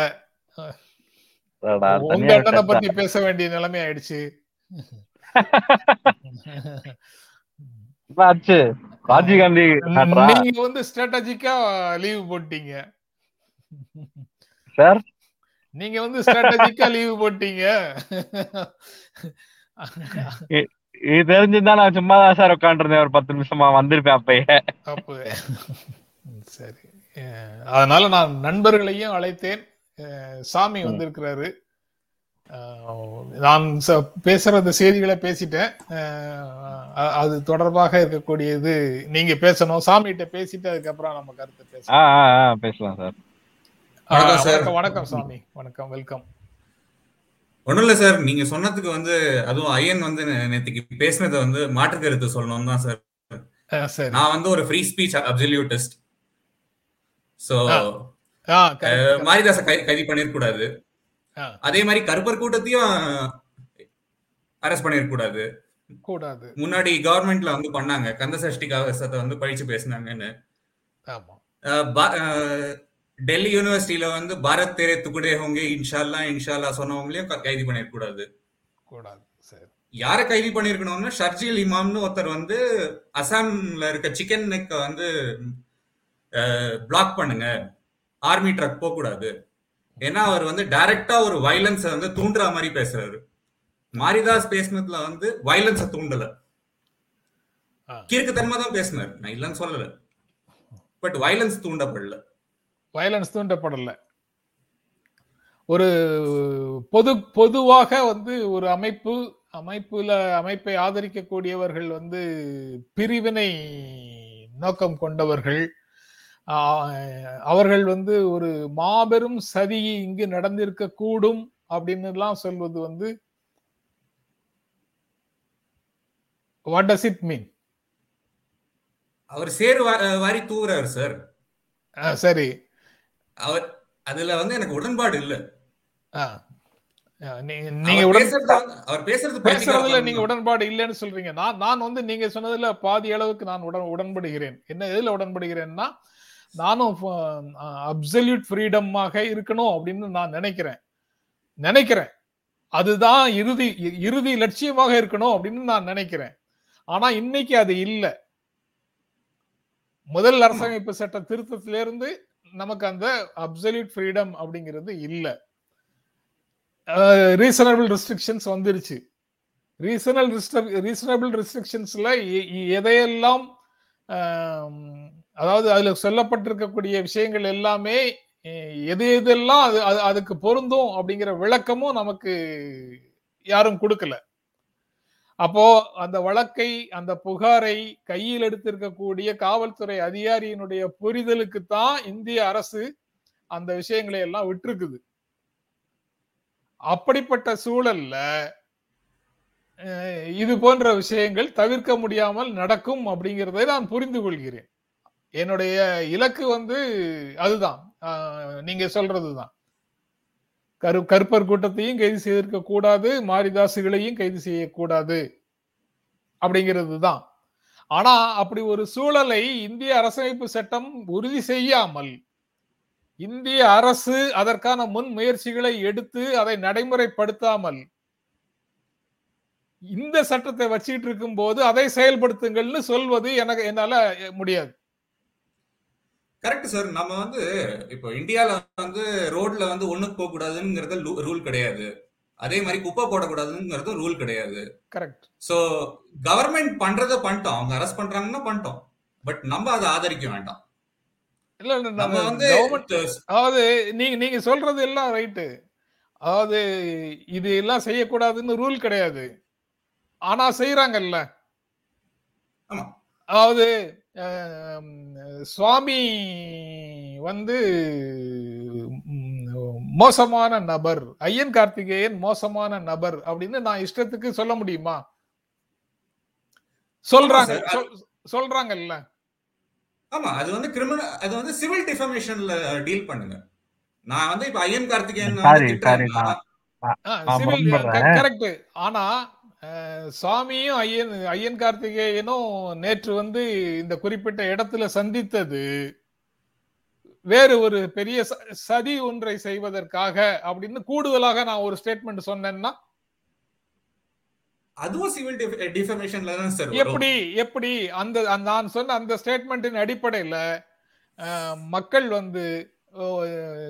உங்க அண்ணனை? பத்தி பேச வேண்டிய நிலைமை ஆயிடுச்சு. ராஜீவ் காந்தி? நீங்க வந்து ஸ்ட்ராட்டஜிக்கா லீவ் போட்டீங்க. சார் நீங்க வந்து ஸ்ட்ராட்டஜிக்கா லீவ் போட்டீங்க. இது தெரிஞ்சிருந்தா நான் சும்மா தான் சார் உட்காந்துருந்தேன் ஒரு பத்து நிமிஷமா வந்திருப்பேன் அப்பயே. அப்போ சரி. அதனால நான் நண்பர்களையும் அழைத்தேன். சாமி. வந்திருக்கிறாரு. நான் பேசுற அந்த செய்திகளை பேசிட்டேன். அது தொடர்பாக இருக்கக்கூடியது நீங்க பேசணும். சாமிகிட்ட பேசிட்டு அதுக்கப்புறம் நம்ம கருத்து பேசலாம். பேசலாம் சார். வணக்கம். வணக்கம் சாமி. வணக்கம் வெல்கம். ஒண்ணும் இல்ல சார். நீங்க சொன்னதுக்கு வந்து அதுவும் ஐயன் வந்து நே- நேத்துக்கு பேசினதை வந்து மாற்று கருத்து சொல்லணும் தான் சரி. நான் வந்து ஒரு ஃப்ரீ ஸ்பீச் அப்சல்யூட்டிஸ்ட் சோ. மாரிதாச கைது பண்ணிருக்கூடாது அதே மாதிரி கருப்பர் கூட்டத்தையும் அரெஸ்ட் பண்ணிருக்கூடாது கூடாது. முன்னாடி கவர்மெண்ட்ல வந்து பண்ணாங்க. கந்த சஷ்டி கவசத்தை வந்து பழிச்சு பேசினாங்கன்னு. டெல்லி யூனிவர்சிட்டியில வந்து பாரத் தேரே துக்குடே ஹோங்க இன்ஷால்லா இன்ஷால்லா சொன்னவங்களையும் கைது பண்ணிருக்கூடாது கூடாது சரி. யாரை கைது பண்ணிருக்கணும்னா ஷர்ஜில் இமாம்னு ஒருத்தர் வந்து அசாம்ல இருக்க சிக்கன் நெக்க வந்து பிளாக் பண்ணுங்க. ஆர்மி ட்ரக் போக கூடாது ஏன்னா அவர் வந்து டைரக்டா ஒரு வயலன்ஸை வந்து தூண்டுற மாதிரி பேசுறாரு. மாரிதாஸ் பேசினதுல வந்து வயலன்ஸை தூண்டல. ஆ. கிறுக்குத்தன்மை தான் பேசினார். நான் இல்லைன்னு சொல்லல. பட் வயலன்ஸ் தூண்டப்படல. வயலன்ஸ் தூண்டப்படல. ஒரு பொது பொதுவாக வந்து ஒரு அமைப்பு அமைப்புல அமைப்பை ஆதரிக்கக்கூடியவர்கள் வந்து பிரிவினை நோக்கம் கொண்டவர்கள். அவர்கள் வந்து ஒரு மாபெரும் சதி இங்கு நடந்திருக்க கூடும் அப்படின்னு எல்லாம் சொல்வது வந்து வாட் டஸ் இட் மீன் அவர் சேரு வாரி தூவுறாரு சார் சரி. அவர் அதுல வந்து எனக்கு உடன்பாடு இல்ல. நீங்க அவர் பேசுறது பேசுறதுல நீங்க. உடன்பாடு இல்லைன்னு சொல்றீங்க. நான் நான் வந்து நீங்க சொன்னதுல பாதி அளவுக்கு நான் உடன் உடன்படுகிறேன். என்ன எதுல உடன்படுகிறேன்னா நானும் அப்சல்யூட் ஃப்ரீடமாக இருக்கணும் அப்படின்னு நான் நினைக்கிறேன். நினைக்கிறேன். அதுதான் இறுதி இ- இறுதி லட்சியமாக இருக்கணும் அப்படின்னு நான் நினைக்கிறேன். ஆனா இன்னைக்கு அது இல்லை. முதல் அரசமைப்பு சட்ட திருத்தத்திலிருந்து நமக்கு அந்த அப்சல்யூட் ஃப்ரீடம் அப்படிங்கிறது இல்லை. ரீசனபிள் ரெஸ்ட்ரிக்ஷன்ஸ் வந்துருச்சு. ரீசனல் ரீசனபிள் ரெஸ்ட்ரிக்ஷன்ஸ்ல எதையெல்லாம் அதாவது அதுல சொல்லப்பட்டிருக்கக்கூடிய விஷயங்கள் எல்லாமே எது எதெல்லாம் அது அது- அதுக்கு பொருந்தும் அப்படிங்கிற விளக்கமும் நமக்கு யாரும் கொடுக்கல. அப்போ அந்த வழக்கை அந்த புகாரை கையில் எடுத்திருக்கக்கூடிய காவல்துறை அதிகாரியினுடைய புரிதலுக்கு தான் இந்திய அரசு அந்த விஷயங்களை எல்லாம் விட்டுருக்குது. அப்படிப்பட்ட சூழல்ல இது போன்ற விஷயங்கள் தவிர்க்க முடியாமல் நடக்கும் அப்படிங்கிறதை நான் புரிந்து கொள்கிறேன். என்னுடைய இலக்கு வந்து அதுதான். அஹ், நீங்க சொல்றதுதான். கரு கருப்பர் கூட்டத்தையும் கைது செய்திருக்க கூடாது மாரிதாசுகளையும் கைது செய்யக்கூடாது அப்படிங்கிறது தான் ஆனா அப்படி ஒரு சூழலை இந்திய அரசமைப்பு சட்டம் உறுதி செய்யாமல் இந்திய அரசு அதற்கான முன் முயற்சிகளை எடுத்து அதை நடைமுறைப்படுத்தாமல் இந்த சட்டத்தை வச்சுக்கிட்டு இருக்கும் போது அதை செயல்படுத்துங்கள்னு சொல்வது எனக்கு என்னால முடியாது. கரெக்ட் சார் நம்ம வந்து இப்போ இந்தியால வந்து ரோட்ல வந்து ஒண்ணுக்கு போக கூடாதுங்கிறது ரூல் கிடையாது. அதே மாதிரி குப்பை போடக்கூடாதுங்கிறது ரூல் கிடையாது. கரெக்ட் சோ கவர்மெண்ட் பண்றத பண்ணிட்டோம். அவங்க அரெஸ்ட் பண்றாங்கன்னா பண்ணிட்டோம். பட் நம்ம அதை ஆதரிக்க வேண்டாம். இல்ல இல்ல, நம்ம வந்து கவர்மெண்ட் அதாவது நீங்க நீங்க சொல்றது எல்லாம் ரைட்டு அதாவது இது எல்லாம் செய்யக்கூடாதுன்னு ரூல் கிடையாது. ஆனா செய்யறாங்கல்ல ஆமா. அதாவது சுவாமி வந்து மோசமான நபர். ஐயன் கார்த்திகேயன் மோசமான நபர் அப்படின்னு நான் இஷ்டத்துக்கு சொல்ல முடியுமா? சொல்றாங்க சொல்றாங்கல்ல. ஆமா அது வந்து கிரிமினல் அது வந்து சிவில் டிஃபமேஷன்ல டீல் பண்ணுங்க. நான் வந்து இப்ப ஐயன் கார்த்திகேயன். கரெக்ட் ஆனா அஹ், சுவாமியும் ஐயன் ஐயன் கார்த்திகேயனும் நேற்று வந்து இந்த குறிப்பிட்ட இடத்துல சந்தித்தது. வேறு ஒரு பெரிய சதி ஒன்றை செய்வதற்காக அப்படின்னு கூடுதலாக நான் ஒரு ஸ்டேட்மெண்ட் சொன்னேன்னா? அதுவும் சிவில் டிஃபமேஷன்ல தான் சார். எப்படி எப்படி? அந்த நான் சொன்ன அந்த ஸ்டேட்மெண்ட்டின் அடிப்படையில மக்கள் வந்து ஓ,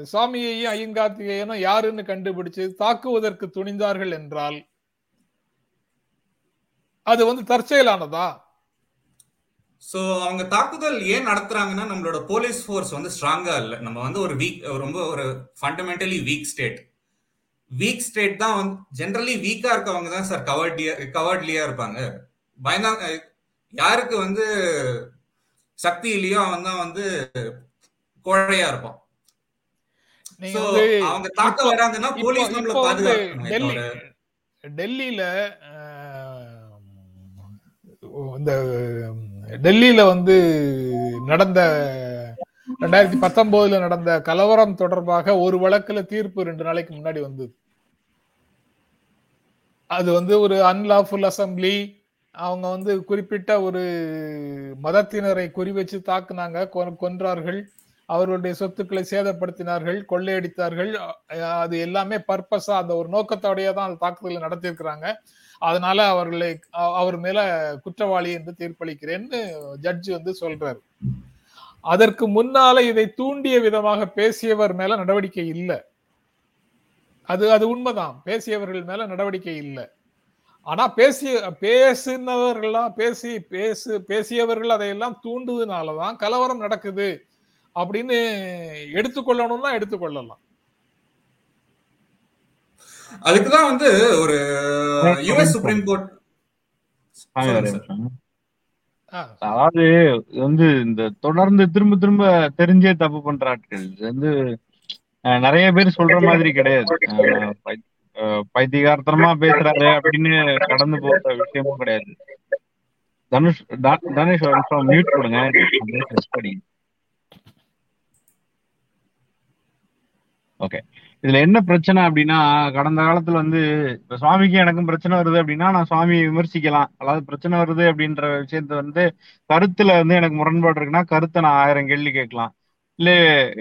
சுவாமியையும் ஐயன் கார்த்திகேயனும் யாருன்னு கண்டுபிடிச்சு தாக்குவதற்கு துணிந்தார்கள் என்றால் அது வந்து தற்செயலானதா? சோ அவங்க தாக்குதல் ஏன் நடத்துறாங்கன்னா நம்மளோட போலீஸ் ஃபோர்ஸ் வந்து ஸ்ட்ராங்கா இல்ல. நம்ம வந்து ஒரு வீக் ரொம்ப ஒரு fundamentally weak state weak state தான் வந்து ஜென்ரலி வீக்கா இருக்கவங்க தான் சார் கவர்டியா கவர்ட்லியா இருப்பாங்க. பயந்தா யாருக்கு வந்து சக்தி இல்லையோ அவன் தான் வந்து கோழையா இருப்பான். அவங்க தாக்க வராங்கன்னா போலீஸ் நம்மள பாதுகாக்கணும். டெல்லியில இந்த டெல்லியில வந்து நடந்த ரெண்டாயிரத்தி பத்தொன்பதுல நடந்த கலவரம் தொடர்பாக ஒரு வழக்குல தீர்ப்பு ரெண்டு நாளைக்கு முன்னாடி வந்தது. அது வந்து ஒரு அன்லாஃபுல் அசம்பிளி அவங்க வந்து குறிப்பிட்ட ஒரு மதத்தினரை குறி வச்சு தாக்குனாங்க. கொ- கொன்றார்கள். அவர்களுடைய சொத்துக்களை சேதப்படுத்தினார்கள். கொள்ளையடித்தார்கள். அது எல்லாமே பர்பஸா அந்த ஒரு நோக்கத்தோடயே தான் அந்த தாக்குதலை நடத்தியிருக்கிறாங்க. அதனால அவர்களை அவர் மேல குற்றவாளி என்று தீர்ப்பளிக்கிறேன்னு ஜட்ஜி வந்து சொல்றாரு. அதற்கு முன்னால இதை தூண்டிய விதமாக பேசியவர் மேல நடவடிக்கை இல்லை. அது அது உண்மைதான். பேசியவர்கள் மேல நடவடிக்கை இல்லை. ஆனா பேசிய பேசினவர்களா பேசி பேசு பேசியவர்கள் அதையெல்லாம் தூண்டுதுனாலதான் கலவரம் நடக்குது அப்படின்னு எடுத்துக்கொள்ளணும்னா எடுத்துக்கொள்ளலாம். அதுக்குதான் வந்து ஒரு யுஎஸ் சுப்ரீம் கோர்ட் அதாவது வந்து இந்த தொடர்ந்து திரும்ப திரும்ப தெரிஞ்சே தப்பு பண்ற ஆட்கள். இது வந்து நிறைய பேர் சொல்ற மாதிரி கிடையாது. பைத்தியகாரத்தனமா பேசுறாரு அப்படின்னு கடந்து போற விஷயமும் கிடையாது. தனுஷ் தனுஷ் மியூட் கொடுங்க. ஓகே இதுல என்ன பிரச்சனை அப்படின்னா கடந்த காலத்துல வந்து இப்ப சுவாமிக்கு எனக்கும் பிரச்சனை வருது அப்படின்னா நான் சுவாமியை விமர்சிக்கலாம். அதாவது பிரச்சனை வருது அப்படின்ற விஷயத்த வந்து கருத்துல வந்து எனக்கு முரண்பாடு இருக்குன்னா கருத்தை நான் ஆயிரம் கேள்வி கேட்கலாம். இல்ல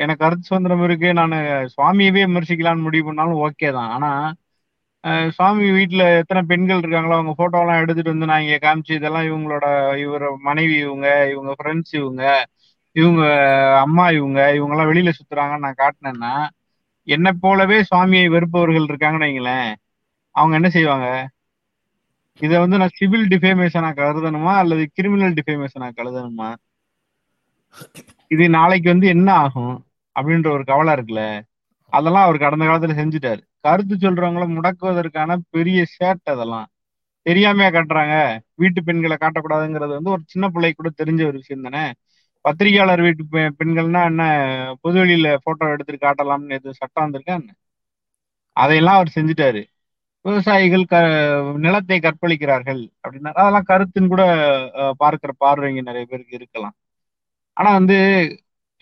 எனக்கு கருத்து சுதந்திரம் இருக்கு நான் சுவாமியவே விமர்சிக்கலாம்னு முடிவு பண்ணாலும் ஓகே தான். ஆனா சுவாமி வீட்டுல எத்தனை பெண்கள் இருக்காங்களோ அவங்க போட்டோ எல்லாம் எடுத்துட்டு வந்து நான் இங்க காமிச்சு இதெல்லாம் இவங்களோட இவர மனைவி இவங்க இவங்க ஃப்ரெண்ட்ஸ் இவங்க இவங்க அம்மா இவங்க இவங்க எல்லாம் வெளியில சுத்துறாங்கன்னு நான் காட்டினேன்னா என்னை போலவே சுவாமியை வெறுப்பவர்கள் இருக்காங்கன்னு வைங்களேன். அவங்க என்ன செய்வாங்க? இதை வந்து நான் சிவில் டிஃபேமேஷனா கருதணுமா? அல்லது கிரிமினல் டிஃபேமேஷனா கருதணுமா? இது நாளைக்கு வந்து என்ன ஆகும்? அப்படின்ற ஒரு கவலை இருக்குல்ல? அதெல்லாம் அவர் கடந்த காலத்துல செஞ்சுட்டாரு. கருத்து சொல்றவங்கள முடக்குவதற்கான பெரிய ஷேட் அதெல்லாம். தெரியாமையா காட்டுறாங்க. வீட்டு பெண்களை காட்டக்கூடாதுங்கிறது வந்து ஒரு சின்ன பிள்ளைக்கு கூட தெரிஞ்ச ஒரு விஷயம் தானே? பத்திரிகையாளர் வீட்டு பெண்கள்னா என்ன பொதுவெளியில போட்டோ எடுத்துட்டு காட்டலாம்னு எதுவும் சட்டம் வந்திருக்கா என்ன? அதையெல்லாம் அவர் செஞ்சுட்டாரு. விவசாயிகள் க நிலத்தை கற்பழிக்கிறார்கள் அப்படின்னா அதெல்லாம் கருத்துன்னு கூட அஹ், பார்க்கிற பார்வைங்க நிறைய பேருக்கு இருக்கலாம். ஆனா வந்து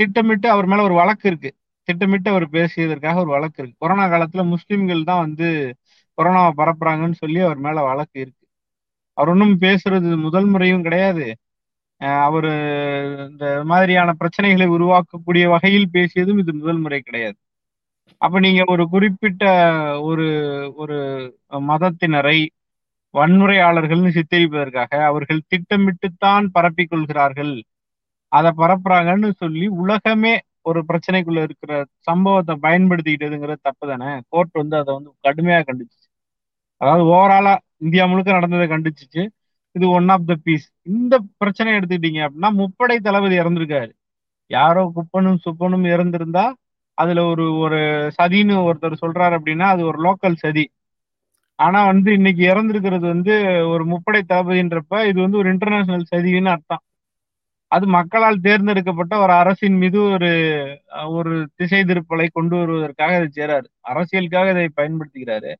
திட்டமிட்டு அவர் மேல ஒரு வழக்கு இருக்கு. திட்டமிட்டு அவர் பேசியதற்காக ஒரு வழக்கு இருக்கு. கொரோனா காலத்துல முஸ்லிம்கள் தான் வந்து கொரோனாவை பரப்புறாங்கன்னு சொல்லி அவர் மேல வழக்கு இருக்கு. அவர் ஒன்றும் பேசுறது முதல் முறையும் கிடையாது. அவர் இந்த மாதிரியான பிரச்சனைகளை உருவாக்கக்கூடிய வகையில் பேசியதும் இது முதல் முறை கிடையாது. அப்ப நீங்க ஒரு குறிப்பிட்ட ஒரு ஒரு மதத்தினரை வன்முறையாளர்கள்னு சித்தரிப்பதற்காக அவர்கள் திட்டமிட்டுத்தான் பரப்பிக் கொள்கிறார்கள் அதை பரப்புறாங்கன்னு சொல்லி உலகமே ஒரு பிரச்சனைக்குள்ள இருக்கிற சம்பவத்தை பயன்படுத்திக்கிட்டதுங்கிறது தப்பு தானே கோர்ட் வந்து அதை வந்து கடுமையா கண்டிச்சு. அதாவது ஓவராலா இந்தியா முழுக்க நடந்ததை கண்டிச்சிச்சு. இது ஒன் ஆஃப் த பீஸ் இந்த பிரச்சனை எடுத்துக்கிட்டீங்க அப்படின்னா முப்படை தளபதி இறந்திருக்காரு. யாரோ குப்பனும் சுப்பனும் இறந்திருந்தா அதுல ஒரு ஒரு சதின்னு ஒருத்தர் சொல்றாரு அப்படின்னா அது ஒரு லோக்கல் சதி. ஆனா வந்து இன்னைக்கு இறந்திருக்கிறது வந்து ஒரு முப்படை தளபதின்றப்ப இது வந்து ஒரு இன்டர்நேஷனல் சதின்னு அர்த்தம். அது மக்களால் தேர்ந்தெடுக்கப்பட்ட ஒரு அரசின் மீது ஒரு ஒரு திசை திருப்பலை கொண்டு வருவதற்காக இதை செய்றாரு. அரசியலுக்காக இதை பயன்படுத்திக்கிறாரு.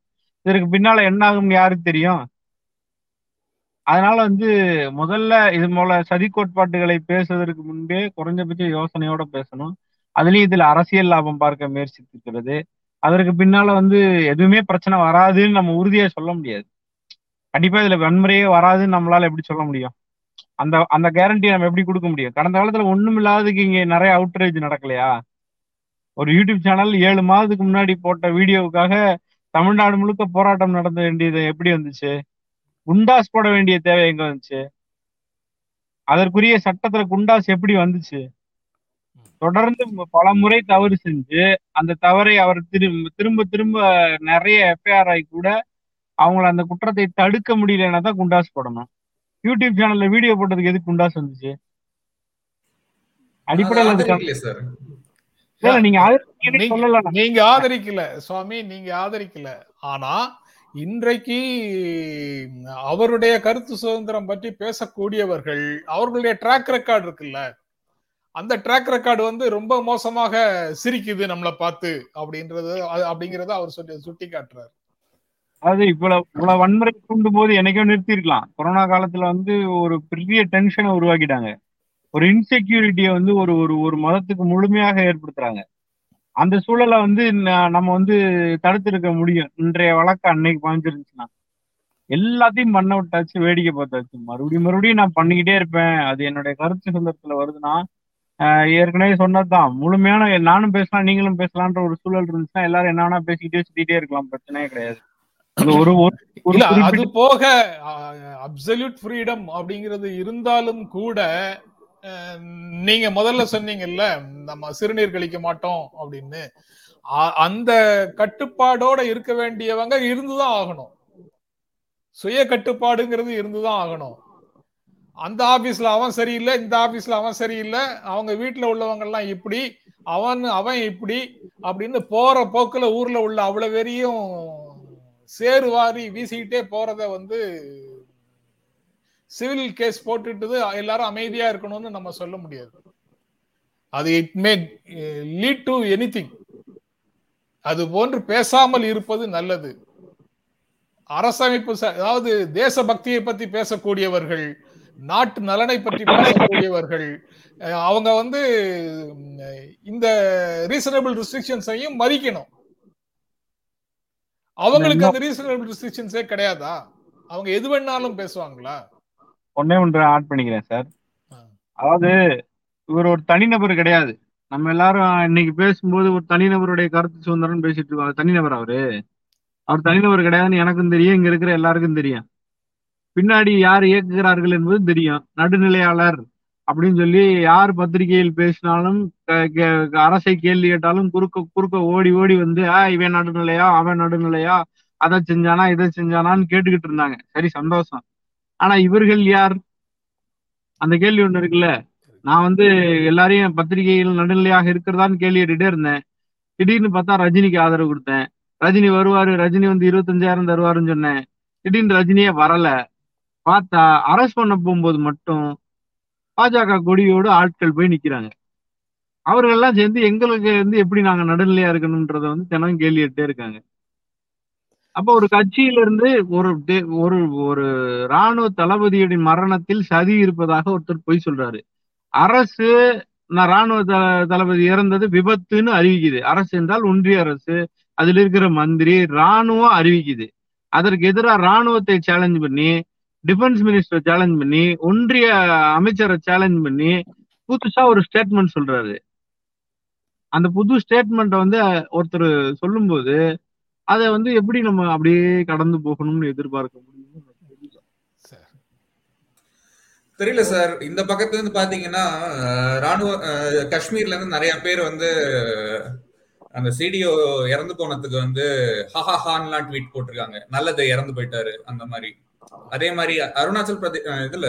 இதற்கு பின்னால என்ன ஆகும்னு யாருக்கு தெரியும்? அதனால வந்து முதல்ல இது போல சதி கோட்பாட்டுகளை பேசுவதற்கு முன்பே குறைஞ்சபட்ச யோசனையோட பேசணும். அதுலயும் இதுல அரசியல் லாபம் பார்க்க முயற்சித்திருக்கிறது. அதற்கு பின்னால வந்து எதுவுமே பிரச்சனை வராதுன்னு நம்ம உறுதியா சொல்ல முடியாது. கண்டிப்பா இதுல வன்முறையே வராதுன்னு நம்மளால எப்படி சொல்ல முடியும்? அந்த அந்த கேரண்டி நம்ம எப்படி கொடுக்க முடியும்? கடந்த காலத்துல ஒண்ணும் இல்லாததுக்கு இங்க நிறைய அவுட்ரேஜ் நடக்கலையா? ஒரு யூடியூப் சேனல் ஏழு மாதத்துக்கு முன்னாடி போட்ட வீடியோவுக்காக தமிழ்நாடு முழுக்க போராட்டம் நடந்த வேண்டியது எப்படி வந்துச்சு? குண்டாஸ் போட வேண்டிய தேவை எங்க வந்துச்சு? அதற்குரிய சட்டத்துல குண்டாஸ் எப்படி வந்துச்சு? தொடர்ந்து பல முறை தவறு செஞ்சு அந்த தவறை அவர் திரும்ப திரும்ப திரும்ப நிறைய எஃப்ஐஆர் ஆகி கூட அவங்கள அந்த குற்றத்தை தடுக்க முடியலன்னா தான் குண்டாஸ் போடணும். யூடியூப் சேனல்ல வீடியோ போட்டதுக்கு எதுக்கு குண்டாஸ் வந்துச்சு? அடிப்படையில் அதுக்கு இல்லையே சார். இல்ல, நீங்க சொல்லல நீங்க ஆதரிக்கல சுவாமி நீங்க ஆதரிக்கல. ஆனா இன்றைக்கு அவருடைய கருத்து சுதந்திரம் பற்றி பேசக்கூடியவர்கள் அவர்களுடைய ட்ராக் ரெக்கார்டு இருக்குல்ல அந்த ட்ராக் ரெக்கார்டு வந்து ரொம்ப மோசமாக சிரிக்குது நம்மளை பார்த்து அப்படின்றது அது- அப்படிங்கறத அவர் சொல்லி சுட்டி காட்டுறாரு அதாவது இவ்வளவு இவ்வளவு வன்முறை தூண்டும் போது என்னைக்கோ நிறுத்திருக்கலாம் கொரோனா காலத்துல வந்து ஒரு பெரிய டென்ஷனை உருவாக்கிட்டாங்க. ஒரு இன்செக்யூரிட்டியை வந்து ஒரு ஒரு ஒரு மதத்துக்கு முழுமையாக ஏற்படுத்துறாங்க. அந்த சூழலை வந்து நம்ம வந்து தடுத்திருக்க முடியும். இன்றைய வழக்கு அன்னைக்கு பாஞ்சிருந்துச்சுன்னா எல்லாத்தையும் பண்ண விட்டாச்சு வேடிக்கை பார்த்தாச்சு. மறுபடியும் மறுபடியும் நான் பண்ணிக்கிட்டே இருப்பேன். அது என்னுடைய கருத்து சுதந்திரத்துல வருதுன்னா ஏற்கனவே சொன்னதுதான். முழுமையான நானும் பேசலாம் நீங்களும் பேசலான்ற ஒரு சூழல் இருந்துச்சுன்னா எல்லாரும் என்ன வேணா பேசிக்கிட்டே சுத்திட்டே இருக்கலாம். பிரச்சனையே கிடையாது. ஒரு ஒரு அது போக அப்சல்யூட் ஃப்ரீடம் அப்படிங்கிறது இருந்தாலும் கூட நீங்க முதல்ல சொன்னீங்கல்ல நம்ம சிறுநீர் கழிக்க மாட்டோம் அப்படின்னு. அந்த கட்டுப்பாடோட இருக்க வேண்டியவங்க இருந்துதான் ஆகணும். சுய கட்டுப்பாடுங்கிறது இருந்துதான் ஆகணும். அந்த ஆபீஸ்ல அவன் சரியில்லை இந்த ஆபீஸ்ல அவன் சரியில்லை அவங்க வீட்டுல உள்ளவங்க எல்லாம் இப்படி அவன் அவன் இப்படி அப்படின்னு போற போக்குல ஊர்ல உள்ள அவ்வளவு பெரியும் சேருவாரி வீசிக்கிட்டே போறத வந்து சிவில் கேஸ் போட்டுட்டு எல்லாரும் அமைதியா இருக்கணும்னு நம்ம சொல்ல முடியாது. அது it may lead to anything அது போன்று பேசாமல் இருப்பது நல்லது. அரசமைப்பு அதாவது தேசபக்தியை பத்தி பேசக்கூடியவர்கள் நாட்டு நலனை பற்றி பேசக்கூடியவர்கள் அவங்க வந்து இந்த ரீசனபிள் ரெஸ்ட்ரிக்ஷன்ஸையும் மதிக்கணும். அவங்களுக்கு அந்த ரீசனபிள் ரெஸ்ட்ரிக்ஷன்ஸே கிடையாதா? அவங்க எது வேணாலும் பேசுவாங்களா? ஒன்னே ஒன்று ஆட் பண்ணிக்கிறேன் சார். அதாவது இவர் ஒரு தனிநபர் கிடையாது. நம்ம எல்லாரும் இன்னைக்கு பேசும்போது ஒரு தனிநபருடைய கருத்து சுதந்திரம் பேசிட்டு இருக்கோம் தனிநபர் அவரு? அவர் தனிநபர் கிடையாதுன்னு எனக்கும் தெரியும். இங்க இருக்கிற எல்லாருக்கும் தெரியும். பின்னாடி யார் இயக்குகிறார்கள் என்பது தெரியும். நடுநிலையாளர் அப்படின்னு சொல்லி யார் பத்திரிகையில் பேசினாலும் அரசை கேள்வி கேட்டாலும் குறுக்க குறுக்க ஓடி ஓடி வந்து ஆ இவன் நடுநிலையா? அவன் நடுநிலையா? அதை செஞ்சானா இதை செஞ்சானான்னு கேட்டுக்கிட்டு இருந்தாங்க. சரி சந்தோஷம். ஆனா இவர்கள் யார்? அந்த கேள்வி ஒண்ணு இருக்குல்ல? நான் வந்து எல்லாரையும் பத்திரிகைகள் நடுநிலையாக இருக்கிறதான்னு கேள்வி கேட்டுட்டே இருந்தேன். திடீர்னு பார்த்தா ரஜினிக்கு ஆதரவு கொடுத்தேன். ரஜினி வருவாரு ரஜினி வந்து இருபத்தஞ்சாயிரம் தருவாருன்னு சொன்னேன். திடீர்னு ரஜினியே வரல. பார்த்தா அரெஸ்ட் பண்ண போகும்போது மட்டும் பாஜக கொடியோடு ஆட்கள் போய் நிக்கிறாங்க. அவர்கள் எல்லாம் சேர்ந்து எங்களுக்கு வந்து எப்படி நாங்க நடுநிலையா இருக்கணும்ன்றத வந்து தினம் கேள்வி கேட்டே இருக்காங்க. அப்ப ஒரு கட்சியில இருந்து ஒரு ஒரு ஒரு ராணுவ தளபதியுடைய மரணத்தில் சதி இருப்பதாக ஒருத்தர் பொய் சொல்றாரு. அரசு நான் ராணுவ தளபதி இறந்தது விபத்துன்னு அறிவிக்குது. அரசு என்றால் ஒன்றிய அரசு அதுல இருக்கிற மந்திரி ராணுவம் அறிவிக்குது. அதற்கு எதிராக ராணுவத்தை சேலஞ்ச் பண்ணி டிஃபென்ஸ் மினிஸ்டர் சேலஞ்ச் பண்ணி ஒன்றிய அமைச்சரை சேலஞ்ச் பண்ணி புதுசா ஒரு ஸ்டேட்மெண்ட் சொல்றாரு. அந்த புது ஸ்டேட்மெண்ட்டை வந்து ஒருத்தர் சொல்லும்போது அதை வந்து எப்படி நம்ம அப்படியே கடந்து போகணும்னு எதிர்பார்க்க முடியும் தெரியல. சார். இந்த பக்கத்துல இருந்து பாத்தீங்கன்னா ராணுவ காஷ்மீர்ல இருந்து நிறைய பேர் வந்து அந்த சிடிஓ இறந்து போனதுக்கு வந்து ஹஹா ஹான்லாம் ட்வீட் போட்டிருக்காங்க. நல்லது இறந்து போயிட்டாரு. அந்த மாதிரி. அதே மாதிரி அருணாச்சல் பிரதேஷ் இதுல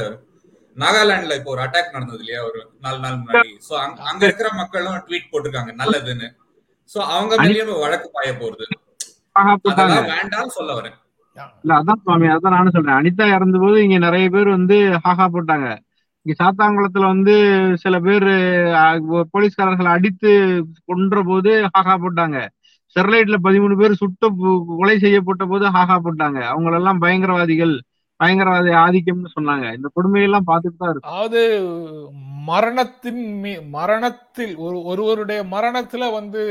நாகாலாந்துல இப்போ ஒரு அட்டாக் நடந்தது இல்லையா? ஒரு நாலு நாள் முன்னாடி. சோ அங்க இருக்கிற மக்களும் ட்வீட் போட்டிருக்காங்க நல்லதுன்னு. சோ அவங்க மேலேயும் வழக்கு பாய போறது. சொல்ல வரேன். இல்ல அதான் சுவாமி அதான் நானும் சொல்றேன். அனிதா இறந்த போது இங்க நிறைய பேர் வந்து ஹாஹா போட்டாங்க. இங்க சாத்தாங்குளத்துல வந்து சில பேர் போலீஸ்காரர்களை அடித்து கொன்ற போது ஹாஹா போட்டாங்க. ஸ்டெர்லைட்ல பதிமூணு பேர் சுட்ட கொலை செய்யப்பட்ட போது ஹாஹா போட்டாங்க. அவங்களெல்லாம் பயங்கரவாதிகள். பயங்கரவாத ஆதிக்கம்னு சொன்னாங்க. இந்த கொடுமையெல்லாம் பார்த்துட்டு தான் இருக்கு அதாவது மரணத்தின் மீ- மரணத்தில் ஒரு ஒருவருடைய மரணத்துல வந்து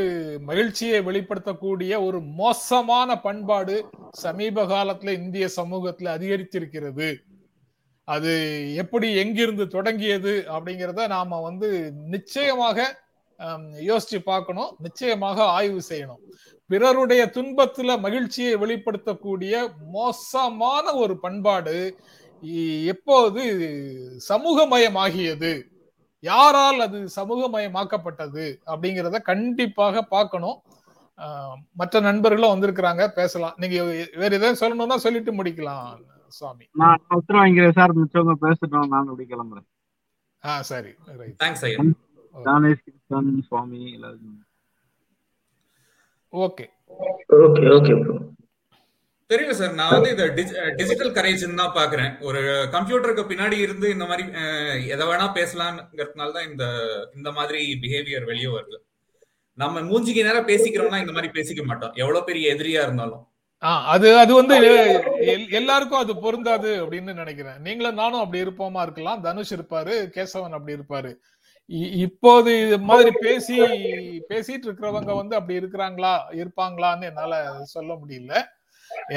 மகிழ்ச்சியை வெளிப்படுத்தக்கூடிய ஒரு மோசமான பண்பாடு சமீப காலத்துல இந்திய சமூகத்துல அதிகரித்திருக்கிறது. அது எப்படி எங்கிருந்து தொடங்கியது அப்படிங்கிறத நாம வந்து நிச்சயமாக யோசிச்சு பார்க்கணும். நிச்சயமாக ஆய்வு செய்யணும். பிறருடைய துன்பத்துல மகிழ்ச்சியை வெளிப்படுத்தக்கூடிய மோசமான ஒரு பண்பாடு எப்போது சமூகமயமாகியது. யாரால் அது சமூகமயமாக்கப்பட்டது அப்படிங்கிறத கண்டிப்பாக பார்க்கணும். மற்ற நண்பர்களும் வந்திருக்கிறாங்க பேசலாம். நீங்க வேற எதாவது சொல்லணும்னா சொல்லிட்டு முடிக்கலாம் சுவாமி. நான் உத்தரவு வாங்கிறேன் சார். மிச்சவங்க பேசட்டும் நான் அப்படி கிளம்புறேன். ஆ சரி. ரைட் தேங்க்ஸ் ஐயா. சுவாமி எல்லாரும். ஓகே. ஓகே ஓகே ப்ரோ தெரியல சார் நான் வந்து இதை டிஜிட்டல் கரேஜ் தான் பாக்குறேன் ஒரு கம்ப்யூட்டருக்கு பின்னாடி இருந்து இந்த மாதிரி எதை வேணா பேசலாம்ங்கிறதுனால தான் இந்த இந்த மாதிரி பிஹேவியர் வெளியே வருது. நம்ம மூஞ்சிக்கு நேரம் பேசிக்கிறோம்னா இந்த மாதிரி பேசிக்க மாட்டோம். எவ்வளவு பெரிய எதிரியா இருந்தாலும். அது அது வந்து எல்- எல்லாருக்கும் அது பொருந்தாது அப்படின்னு நினைக்கிறேன். நீங்களும் நானும் அப்படி இருப்போமா இருக்கலாம். தனுஷ் இருப்பாரு கேசவன் அப்படி இருப்பாரு. இப்போது இது மாதிரி பேசி பேசிட்டு இருக்கிறவங்க வந்து அப்படி இருக்கிறாங்களா இருப்பாங்களான்னு என்னால சொல்ல முடியல.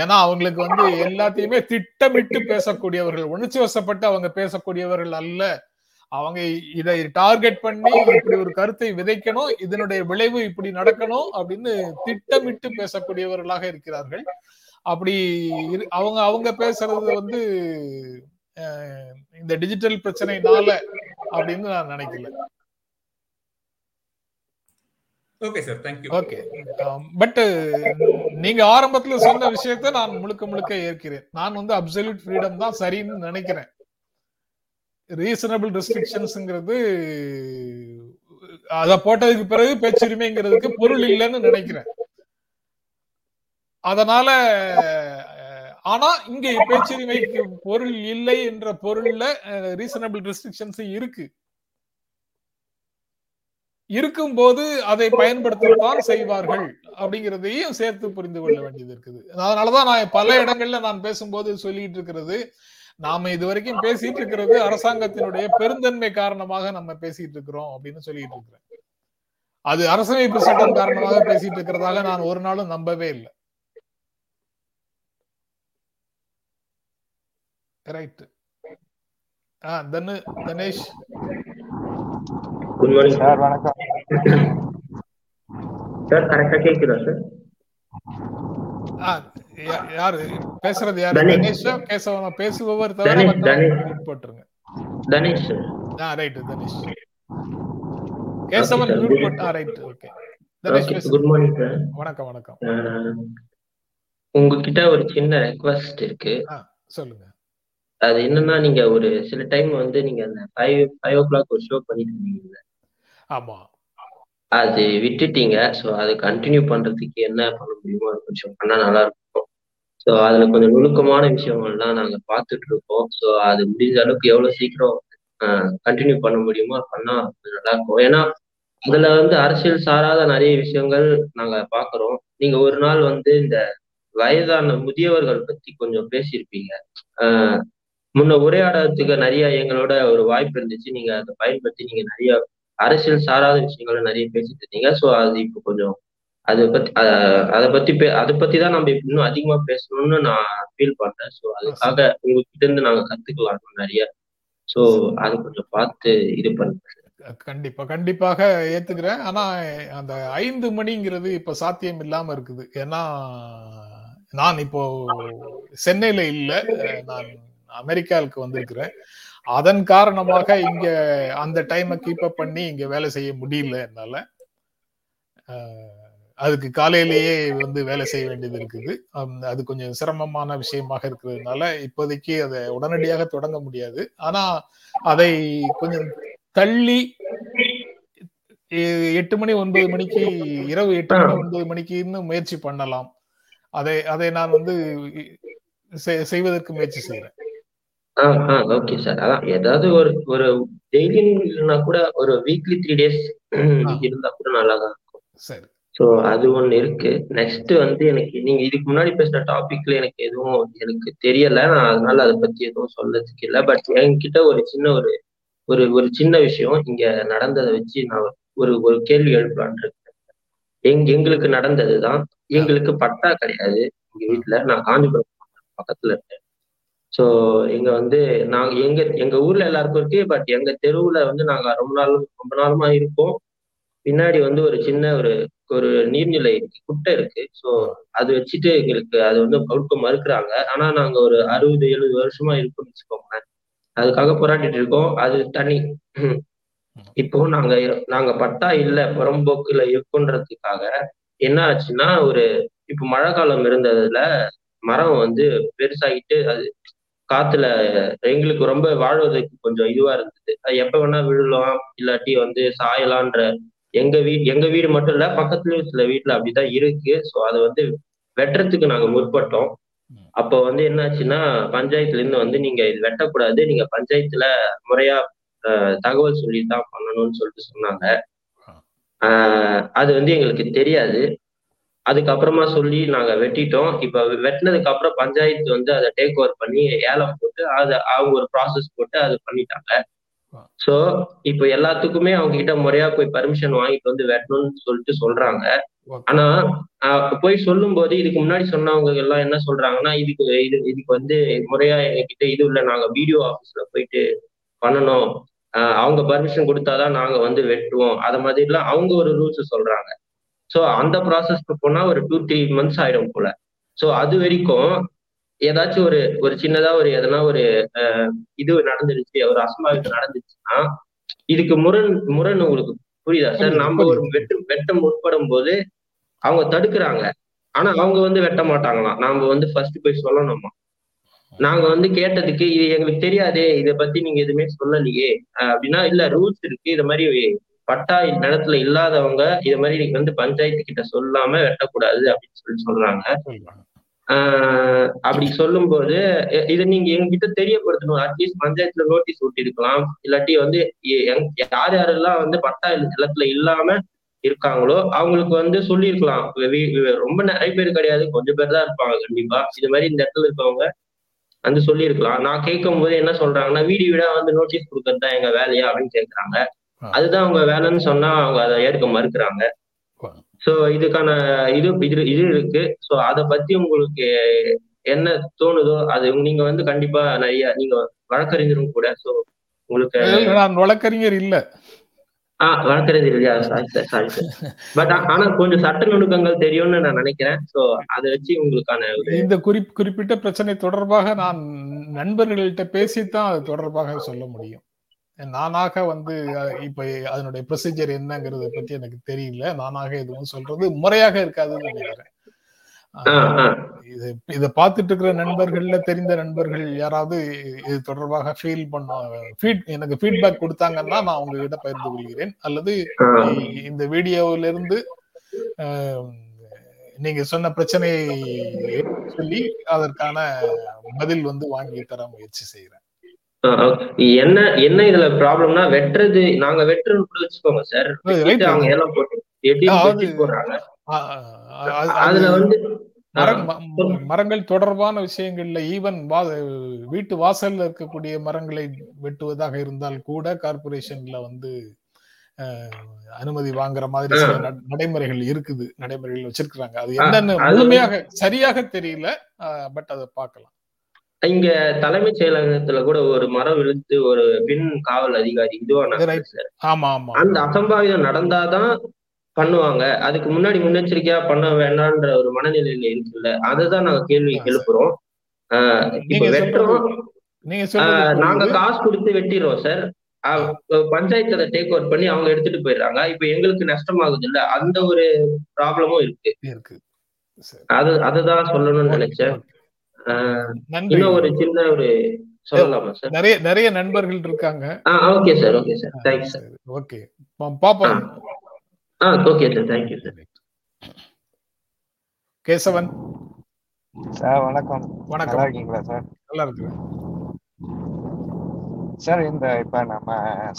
ஏன்னா அவங்களுக்கு வந்து எல்லாத்தையுமே திட்டமிட்டு பேசக்கூடியவர்கள் உணர்ச்சி வசப்பட்டு அவங்க பேசக்கூடியவர்கள் அல்ல. அவங்க இதை டார்கெட் பண்ணி இப்படி ஒரு கருத்தை விதைக்கணும் இதனுடைய விளைவு இப்படி நடக்கணும் அப்படின்னு திட்டமிட்டு பேசக்கூடியவர்களாக இருக்கிறார்கள். அப்படி அவங்க அவங்க பேசுறது வந்து இந்த டிஜிட்டல் பிரச்சனைனால அப்படின்னு நான் நினைக்கல. Okay sir thank you okay but நீங்க ஆரம்பத்துல சொன்ன விஷயத்த நான் முழுக்க முழுக்க ஏற்கிறேன். நான் வந்து அப்சல்யூட் ஃப்ரீடம் தான் சரின்னு நினைக்கிறேன். ரீசனபிள் ரெஸ்ட்ரிக்ஷன்ஸ்ங்கிறது அத போட்டதுக்கு பிறகு பேச்சுரிமைங்கிறதுக்கு பொருள் இல்லைன்னு நினைக்கிறேன். அதனால ஆனா இங்க பேச்சுரிமைக்கு பொருள் இல்லை என்ற பொருள்ல ரீசனபிள் ரெஸ்ட்ரிக்ஷன்ஸ் இருக்கு. இருக்கும்போது அதை பயன்படுத்தத்தான் செய்வார்கள் அப்படிங்கிறதையும் சேர்த்து புரிந்து கொள்ள வேண்டியது இருக்குது. அதனாலதான் நான் பல இடங்கள்ல நான் பேசும்போது சொல்லிட்டு இருக்கிறது. நாம இது வரைக்கும் பேசிட்டு இருக்கிறது அரசாங்கத்தினுடைய பெருந்தன்மை காரணமாக நம்ம பேசிட்டு இருக்கிறோம் அப்படின்னு சொல்லிட்டு இருக்கிறேன். அது அரசமைப்பு சட்டம் காரணமாக பேசிட்டு இருக்கிறதாக நான் ஒரு நாளும் நம்பவே இல்லை. ரைட் ஆ தனு தனேஷ். குட் மார்னிங் சார் வணக்கம். சார் கரெக்டா கேக்குதா சார்? ஆ, யா- யாரு? பேசுறது யாரு? தனேஷ். கேசவனா பேசுபவர் தவிர போட்டுருங்க. தனேஷ் ஆ right Dhanesh. Kesavan sir. Mute போட்டு ஆ right okay Dhanesh good morning sir வணக்கம் வணக்கம். உங்ககிட்ட ஒரு சின்ன ரெக்வஸ்ட் இருக்கு. சொல்லுங்க. அது என்னன்னா நீங்க ஒரு சில டைம் வந்து நீங்க அந்த ஃபைவ் ஃபைவ் ஓ கிளாக் ஒரு ஷோ பண்ணிட்டு இருந்தீங்க ஆமா. அது விட்டுட்டீங்க. ஸோ அது கண்டினியூ பண்றதுக்கு என்ன பண்ண முடியுமோ அது கொஞ்சம் பண்ணா நல்லா இருக்கும் ஸோ அதுல கொஞ்சம் நுணுக்கமான விஷயங்கள்லாம் நாங்க பார்த்துட்டு இருக்கோம் ஸோ அது முடிஞ்ச அளவுக்கு எவ்வளவு சீக்கிரம் கண்டினியூ பண்ண முடியுமோ பண்ணா நல்லா இருக்கும் ஏன்னா அதுல வந்து அரசியல் சாராத நிறைய விஷயங்கள் நாங்க பாக்குறோம் நீங்க ஒரு நாள் வந்து இந்த வயதான முதியவர்கள் பத்தி கொஞ்சம் பேசியிருப்பீங்க. முன்ன உரையாடறதுக்கு நிறைய எங்களோட ஒரு வாய்ப்பு இருந்துச்சு. நீங்க அதை பயன்படுத்தி நீங்க நிறைய அரசியல் சாராத விஷயங்களை நிறைய பேசிட்டு இருந்தீங்க. ஸோ அது இப்போ கொஞ்சம் அதை பத்தி அதை பத்தி பே அதை பத்தி தான் நம்ம இன்னும் அதிகமா பேசணும்னு நான் ஃபீல் பண்றேன். ஸோ அதுக்காக உங்ககிட்ட இருந்து நாங்க கத்துக்கலாம் நிறைய. ஸோ அது கொஞ்சம் பார்த்து இது பண்ணுங்க. கண்டிப்பா கண்டிப்பாக ஏத்துக்கிறேன். ஆனா அந்த ஐந்து மணிங்கிறது இப்ப சாத்தியம் இல்லாம இருக்குது. ஏன்னா நான் இப்போ சென்னையில இல்ல. நான் அமெரிக்காவுக்கு வந்திருக்கிறேன் அதன் காரணமாக இங்க அந்த டைமை கீப் அப் பண்ணி இங்க வேலை செய்ய முடியல என்னால. அதுக்கு காலையிலேயே வந்து வேலை செய்ய வேண்டியது இருக்குது. அது கொஞ்சம் சிரமமான விஷயமாக இருக்கிறதுனால இப்போதைக்கு அதை உடனடியாக தொடங்க முடியாது. ஆனா அதை கொஞ்சம் தள்ளி எட்டு மணி ஒன்பது மணிக்கு இரவு எட்டு மணி ஒன்பது மணிக்கு இன்னும் முயற்சி பண்ணலாம். அதை அதை நான் வந்து செய்வதற்கு முயற்சி செய்யறேன் ஓகே சார் அதான் ஏதாவது ஒரு ஒரு டெய்லி இல்லைன்னா கூட ஒரு வீக்லி த்ரீ டேஸ் இருந்தா கூட நல்லா தான் இருக்கும். சரி. ஸோ அது ஒன்று இருக்கு. நெக்ஸ்ட் வந்து எனக்கு நீங்க இதுக்கு முன்னாடி பேசுன டாபிக்ல எனக்கு எதுவும் எனக்கு தெரியல. நான் அதனால அதை பத்தி எதுவும் சொல்லறதுக்கு இல்லை. பட் என்கிட்ட ஒரு சின்ன ஒரு ஒரு ஒரு சின்ன விஷயம் இங்க நடந்ததை வச்சு நான் ஒரு ஒரு கேள்வி எழுப்பலான் இருக்கேன். எங் எங்களுக்கு நடந்ததுதான். எங்களுக்கு பட்டா கிடையாது. எங்க வீட்டுல நான் காஞ்சிபுரம் பக்கத்துல இருக்கேன். ஸோ இங்க வந்து நாங்க எங்க எங்க ஊர்ல எல்லாருக்கும் இருக்கு பட் எங்க தெருவுல வந்து நாங்க ரொம்ப நாள் ரொம்ப நாளுமா இருக்கோம். பின்னாடி வந்து ஒரு சின்ன ஒரு ஒரு நீர்நிலை குட்டை இருக்கு. ஸோ அது வச்சுட்டு எங்களுக்கு அது வந்து கொடுக்க மறுக்கிறாங்க. ஆனா நாங்க ஒரு அறுபது எழுபது வருஷமா இருக்கோம்னு வச்சுக்கோங்களேன். அதுக்காக போராடிட்டு இருக்கோம். அது தனி. இப்போ நாங்க நாங்க பட்டா இல்ல புறம்போக்குல இருக்கோன்றதுக்காக என்ன ஆச்சுன்னா ஒரு இப்போ மழை காலம் இருந்ததுல மரம் வந்து பெருசாகிட்டு அது காத்துல எங்களுக்கு ரொம்ப வாழ்வதற்கு கொஞ்சம் இதுவா இருந்தது. அது எப்ப வேணா விழலாம் இல்லாட்டி வந்து சாயலான்ற எங்க வீ எங்க வீடு மட்டும் இல்ல பக்கத்துலயும் சில வீட்டுல அப்படிதான் இருக்கு. ஸோ அதை வந்து வெட்டுறதுக்கு நாங்க முற்பட்டோம். அப்போ வந்து என்னாச்சுன்னா பஞ்சாயத்துல இருந்து வந்து நீங்க இது வெட்டக்கூடாது. நீங்க பஞ்சாயத்துல முறையா தகவல் சொல்லி தான் பண்ணணும்னு சொல்லிட்டு சொன்னாங்க. அது வந்து எங்களுக்கு தெரியாது. அதுக்கப்புறமா சொல்லி நாங்க வெட்டிட்டோம். இப்ப வெட்டினதுக்கு அப்புறம் பஞ்சாயத்து வந்து அதை டேக் ஓவர் பண்ணி ஏலம் போட்டு அதை அவங்க ஒரு ப்ராசஸ் போட்டு அது பண்ணிட்டாங்க. சோ இப்ப எல்லாத்துக்குமே அவங்க கிட்ட முறையா போய் பர்மிஷன் வாங்கிட்டு வந்து வெட்டணும்னு சொல்லிட்டு சொல்றாங்க. ஆனா போய் சொல்லும் போது இதுக்கு முன்னாடி சொன்னவங்க எல்லாம் என்ன சொல்றாங்கன்னா இதுக்கு இது இதுக்கு வந்து முறையா எங்ககிட்ட இது இல்ல நாங்க பிடிஓ ஆபீஸ்ல போயிட்டு பண்ணணும். அவங்க பர்மிஷன் கொடுத்தாதான் நாங்க வந்து வெட்டுவோம். அத மாதிரி எல்லாம் அவங்க ஒரு ரூல்ஸ் சொல்றாங்க. ஸோ அந்த ப்ராசஸ்க்கு போனா ஒரு டூ த்ரீ மந்த்ஸ் ஆயிடும் போல. ஸோ அது வரைக்கும் ஏதாச்சும் ஒரு ஒரு சின்னதா ஒரு எதனா ஒரு இது நடந்துருச்சு ஒரு அசம்பாவிதம் நடந்துச்சுன்னா இதுக்கு முரண் முரண் உங்களுக்கு புரியுதா? சார் நம்ம ஒரு வெட்டு வெட்ட முற்படும் போது அவங்க தடுக்கிறாங்க. ஆனா அவங்க வந்து வெட்ட மாட்டாங்களாம் நாம வந்து ஃபர்ஸ்ட் போய் சொல்லணுமா? நாங்க வந்து கேட்டதுக்கு இது எங்களுக்கு தெரியாதே இதை பத்தி நீங்க எதுவுமே சொல்லலையே அப்படின்னா இல்ல ரூல்ஸ் இருக்கு இது மாதிரி பட்டா நிலத்துல இல்லாதவங்க இது மாதிரி நீங்க வந்து பஞ்சாயத்து கிட்ட சொல்லாம வெட்டக்கூடாது அப்படின்னு சொல்லி சொல்றாங்க. ஆஹ் அப்படி சொல்லும் போது இதை நீங்க எங்ககிட்ட தெரியப்படுத்தணும். அட்லீஸ்ட் பஞ்சாயத்துல நோட்டீஸ் ஒட்டிருக்கலாம். இல்லாட்டி வந்து யார் யாரெல்லாம் வந்து பட்டா நிலத்துல இல்லாம இருக்காங்களோ அவங்களுக்கு வந்து சொல்லியிருக்கலாம். ரொம்ப நிறைய பேர் கிடையாது. கொஞ்சம் பேர் தான் இருப்பாங்க கண்டிப்பா. இது மாதிரி இந்த இடத்துல இருக்கவங்க வந்து சொல்லியிருக்கலாம். நான் கேட்கும் போது என்ன சொல்றாங்கன்னா வீடு வீடா வந்து நோட்டீஸ் கொடுக்கறது தான் எங்க வேலையா அப்படின்னு கேட்கறாங்க அதுதான் அவங்க வேலைன்னு சொன்னா அவங்க அதை ஏற்க மறுக்கிறாங்க. சோ இதுக்கான இது இது இது இருக்கு. சோ அத பத்தி உங்களுக்கு என்ன தோணுதோ அது நீங்க வந்து கண்டிப்பா நிறைய நீங்க வழக்கறிஞரும் கூட சோ உங்களுக்கு நான் வழக்கறிஞர் இல்ல. ஆஹ் வழக்கறிஞர் இல்லையா? Sorry sir sorry sir but ஆனா கொஞ்சம் சட்ட நுணுக்கங்கள் தெரியும்னு நான் நினைக்கிறேன். சோ அதை வச்சு உங்களுக்கான இந்த குறிப் குறிப்பிட்ட பிரச்சனை தொடர்பாக நான் நண்பர்கள்ட்ட பேசித்தான் அது தொடர்பாக சொல்ல முடியும். நானாக வந்து இப்ப அதனுடைய ப்ரொசீஜர் என்னங்கிறத பத்தி எனக்கு தெரியல. நானாக எதுவும் சொல்றது முறையாக இருக்காதுன்னு நினைக்கிறேன். இது இதை பார்த்துட்டு இருக்கிற நண்பர்கள்ல தெரிந்த நண்பர்கள் யாராவது இது தொடர்பாக ஃபீல் பண்ண ஃபீட் எனக்கு ஃபீட்பேக் கொடுத்தாங்கன்னா நான் உங்ககிட்ட பகிர்ந்து கொள்கிறேன். அல்லது இந்த வீடியோவில இருந்து நீங்க சொன்ன பிரச்சனையை சொல்லி அதற்கான பதில் வந்து வாங்கி தர முயற்சி செய்யறேன் என்ன என்ன இதுல ப்ராப்ளம்னா வெட்டுறது நாங்க வெட்டுறோம்னு கூட வச்சுக்கோங்க சார் அவங்க ஏலம் போட்டு எப்படி போடுறாங்க அதுல வந்து மரங்கள் தொடர்பான விஷயங்கள்ல ஈவன் வீட்டு வாசல்ல இருக்கக்கூடிய மரங்களை வெட்டுவதாக இருந்தால் கூட கார்பரேஷன்ல வந்து அனுமதி வாங்குற மாதிரி சில நட- நடைமுறைகள் இருக்குது நடைமுறைகள் வச்சிருக்கிறாங்க. அது என்னன்னு முழுமையாக சரியாக தெரியல பட் அதை பார்க்கலாம். இங்க தலைமைச் செயலகத்துல கூட ஒரு மரம் விழுத்து ஒரு பெண் காவல் அதிகாரி ஆமா அந்த அசம்பாவிதம் நடந்தாதான் பண்ணுவாங்க. அதுக்கு முன்னாடி முன்னெச்சரிக்கையா பண்ண வேண்டாம்ன்ற ஒரு மனநிலையில இருக்குல்ல அதுதான் நாங்க கேள்வி எழுப்புறோம். இப்ப வெட்டுறோம். நீங்க. காசு கொடுத்து வெட்டிடுறோம் சார். பஞ்சாயத்து அதை டேக் ஓவர் பண்ணி அவங்க எடுத்துட்டு போயிடுறாங்க. இப்ப எங்களுக்கு நஷ்டமாகுது இல்ல அந்த ஒரு ப்ராப்ளமும் இருக்கு. அது அதுதான் சொல்லணும்னு நினைச்சேன். இன்னும் ஒரு சின்ன ஒரு சொல்லலாமா சார் நிறைய நிறைய நண்பர்கள் இருக்காங்க. Okay sir okay sir thank you sir சரி, ஓகே பாப்போம். ஆ okay sir thank you sir Kesavan. Sir வணக்கம். நல்லா வணக்கம் இருக்கீங்களா சார்? நல்லா இருக்கு சார் இந்த இப்ப நம்ம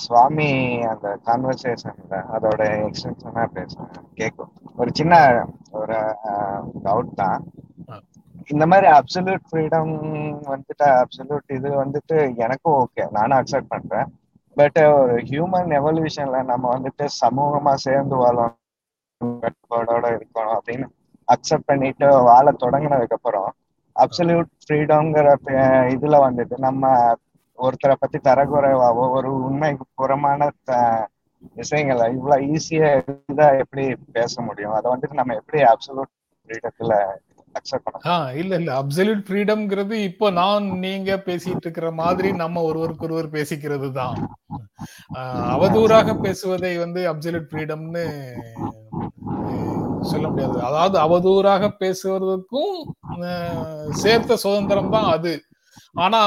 சுவாமி அந்த கான்வர்சேஷன்ல அதோட எக்ஸ்டென்ஷனா பேசுறேன். கேட்கும். ஒரு சின்ன ஒரு டவுட் தான். இந்த மாதிரி அப்சல்யூட் ஃப்ரீடம் வந்துட்டு அப்சல்யூட் இது வந்துட்டு எனக்கும் ஓகே நானும் அக்செப்ட் பண்றேன். பட் ஒரு ஹியூமன் எவல்யூஷன்ல நம்ம வந்துட்டு சமூகமா சேர்ந்து வாழணும் கட்டுப்பாடோட இருக்கணும் அப்படின்னு அக்செப்ட் பண்ணிட்டு வாழ தொடங்கினதுக்கு அப்புறம் அப்சல்யூட் ஃப்ரீடம்ங்கிற இதுல வந்துட்டு நம்ம ஒருத்தரை பத்தி தரக்குறைவாவோ ஒரு உண்மைக்கு புறமான விஷயங்களை இவ்வளவு ஈஸியா இதா எப்படி பேச முடியும்? அதை வந்துட்டு நம்ம எப்படி அப்சல்யூட் ஃப்ரீடத்துல அக்செப்ட் பண்ண இல்ல இல்ல. அப்சல்யூட் ஃப்ரீடம்ங்கிறது இப்போ நான் நீங்க பேசிட்டு இருக்கிற மாதிரி நம்ம ஒருவருக்கு ஒருவர் பேசிக்கிறது தான் அவதூறாக பேசுவதை வந்து அப்சல்யூட் ஃப்ரீடம்னு சொல்ல முடியாது. அதாவது அவதூறாக பேசுவதற்கும் சேர்த்த சுதந்திரம் தான் அது. ஆனா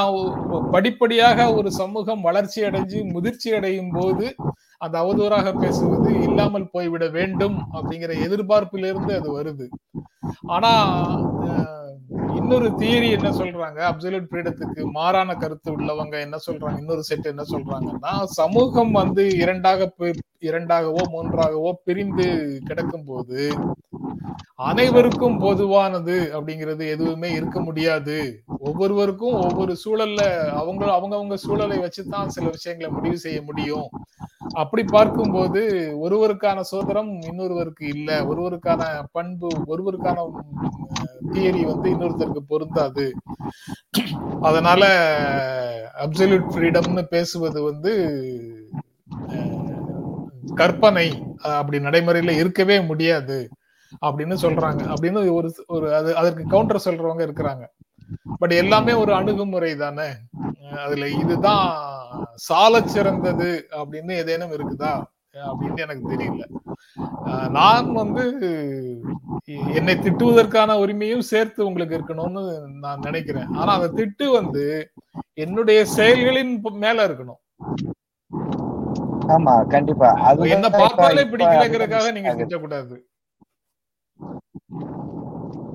படிப்படியாக ஒரு சமூகம் வளர்ச்சி அடைஞ்சு முதிர்ச்சி அடையும் போது அந்த அவதூறாக பேசுவது இல்லாமல் போய்விட வேண்டும் அப்படிங்கிற எதிர்பார்ப்பிலிருந்து அது வருது. ஆனா இன்னொரு தியரி என்ன சொல்றாங்க? அப்சல்யூட் ஃப்ரீடத்துக்கு மாறான கருத்து உள்ளவங்க என்ன சொல்றாங்க? இன்னொரு செட் என்ன சொல்றாங்கன்னா சமூகம் வந்து இரண்டாக இரண்டாகவோ மூன்றாகவோ பிரிந்து கிடக்கும் போது அனைவருக்கும் பொதுவானது அப்படிங்கிறது எதுவுமே இருக்க முடியாது. ஒவ்வொருவருக்கும் ஒவ்வொரு சூழல்ல அவங்க அவங்கவுங்க சூழலை வச்சுதான் சில விஷயங்களை முடிவு செய்ய முடியும். அப்படி பார்க்கும்போது ஒருவருக்கான சுதந்திரம் இன்னொருவருக்கு இல்லை. ஒருவருக்கான பண்பு ஒருவருக்கான தியரி வந்து இன்னொருத்தருக்கு பொருந்தாது. அதனால அப்சல்யூட் ஃப்ரீடம்னு பேசுவது வந்து கற்பனை அப்படி நடைமுறையில இருக்கவே முடியாது அப்படின்னு சொல்றாங்க. அப்படின்னு ஒரு ஒரு அது அதற்கு கவுண்டர் சொல்றவங்க இருக்கிறாங்க. பட் எல்லாமே ஒரு அணுகுமுறை தானே. அதுல இதுதான் சால சிறந்தது அப்படின்னு ஏதேனும் இருக்குதா? அப்படின்னு எனக்கு தெரியல. நான் வந்து என்னை திட்டுவதற்கான உரிமையும் சேர்த்து உங்களுக்கு இருக்கணும்னு நான் நினைக்கிறேன். ஆனா அந்த திட்டு வந்து என்னுடைய செயல்களின் மேல இருக்கணும். ஆமா கண்டிப்பா. அது என்ன பார்த்தாலே பிடிக்கலங்கிறதுக்காக நீங்க செஞ்சக்கூடாது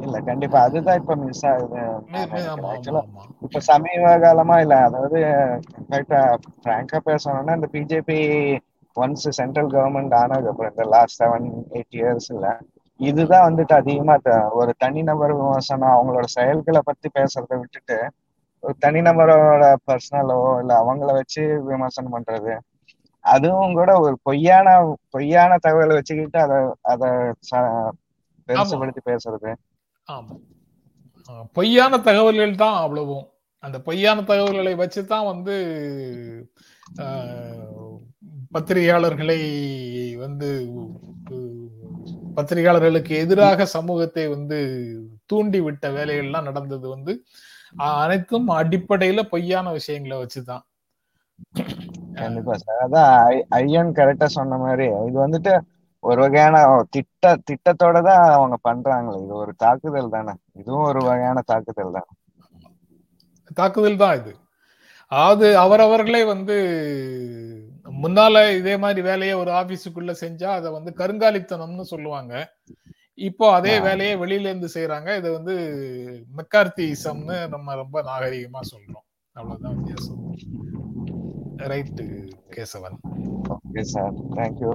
இல்ல கண்டிப்பா. அதுதான் இப்ப மிஸ் ஆகுது. இப்ப சமீப காலமா இல்ல அதாவது பிராங்கா பேசணும்னா இந்த பிஜேபி ஒன்ஸ் சென்ட்ரல் கவர்மெண்ட் ஆனதுக்கு அப்புறம் இந்த லாஸ்ட் செவன் எயிட் இயர்ஸ்ல இதுதான் வந்துட்டு அதிகமா ஒரு தனிநபர் விமர்சனம் அவங்களோட செயல்களை பத்தி பேசுறதை விட்டுட்டு ஒரு தனிநபரோட பர்சனலோ இல்ல அவங்கள வச்சு விமர்சனம் பண்றது. அதுவும் கூட ஒரு பொய்யான பொய்யான தகவலை வச்சுக்கிட்டு அதை அதை பெருசுபடுத்தி பேசுறது. பொய்யான தகவல்கள் தான் அவ்வளவும். அந்த பொய்யான தகவல்களை வச்சுதான் வந்து ஆஹ், பத்திரிகையாளர்களை வந்து பத்திரிகையாளர்களுக்கு எதிராக சமூகத்தை வந்து தூண்டி விட்ட வேலைகள்லாம் நடந்தது வந்து அனைத்தும் அடிப்படையில பொய்யான விஷயங்களை வச்சுதான். கண்டிப்பா சார். அதான் ஐயன் கரெக்டா சொன்ன மாதிரி இது வந்துட்டு ஒரு வகையான திட்ட திட்டத்தோட தான் அவங்க பண்றாங்களே. இது ஒரு தாக்குதல் தானே. இதுவும் ஒரு வகையான தாக்குதல் தான். தாக்குதல் தான் இது. அதாவது அவரவர்களே வந்து முன்னால இதே மாதிரி வேலையை ஒரு ஆபீஸுக்குள்ள செஞ்சா அதை வந்து கருங்காலித்தனம்னு சொல்லுவாங்க. இப்போ அதே. வேலையை வெளியில இருந்து செய்யறாங்க இது வந்து மெக்கார்த்திசம்னு நம்ம ரொம்ப நாகரிகமா சொல்றோம். அவ்வளவுதான் வித்தியாசம். Right Kesavan. Okay sir thank you.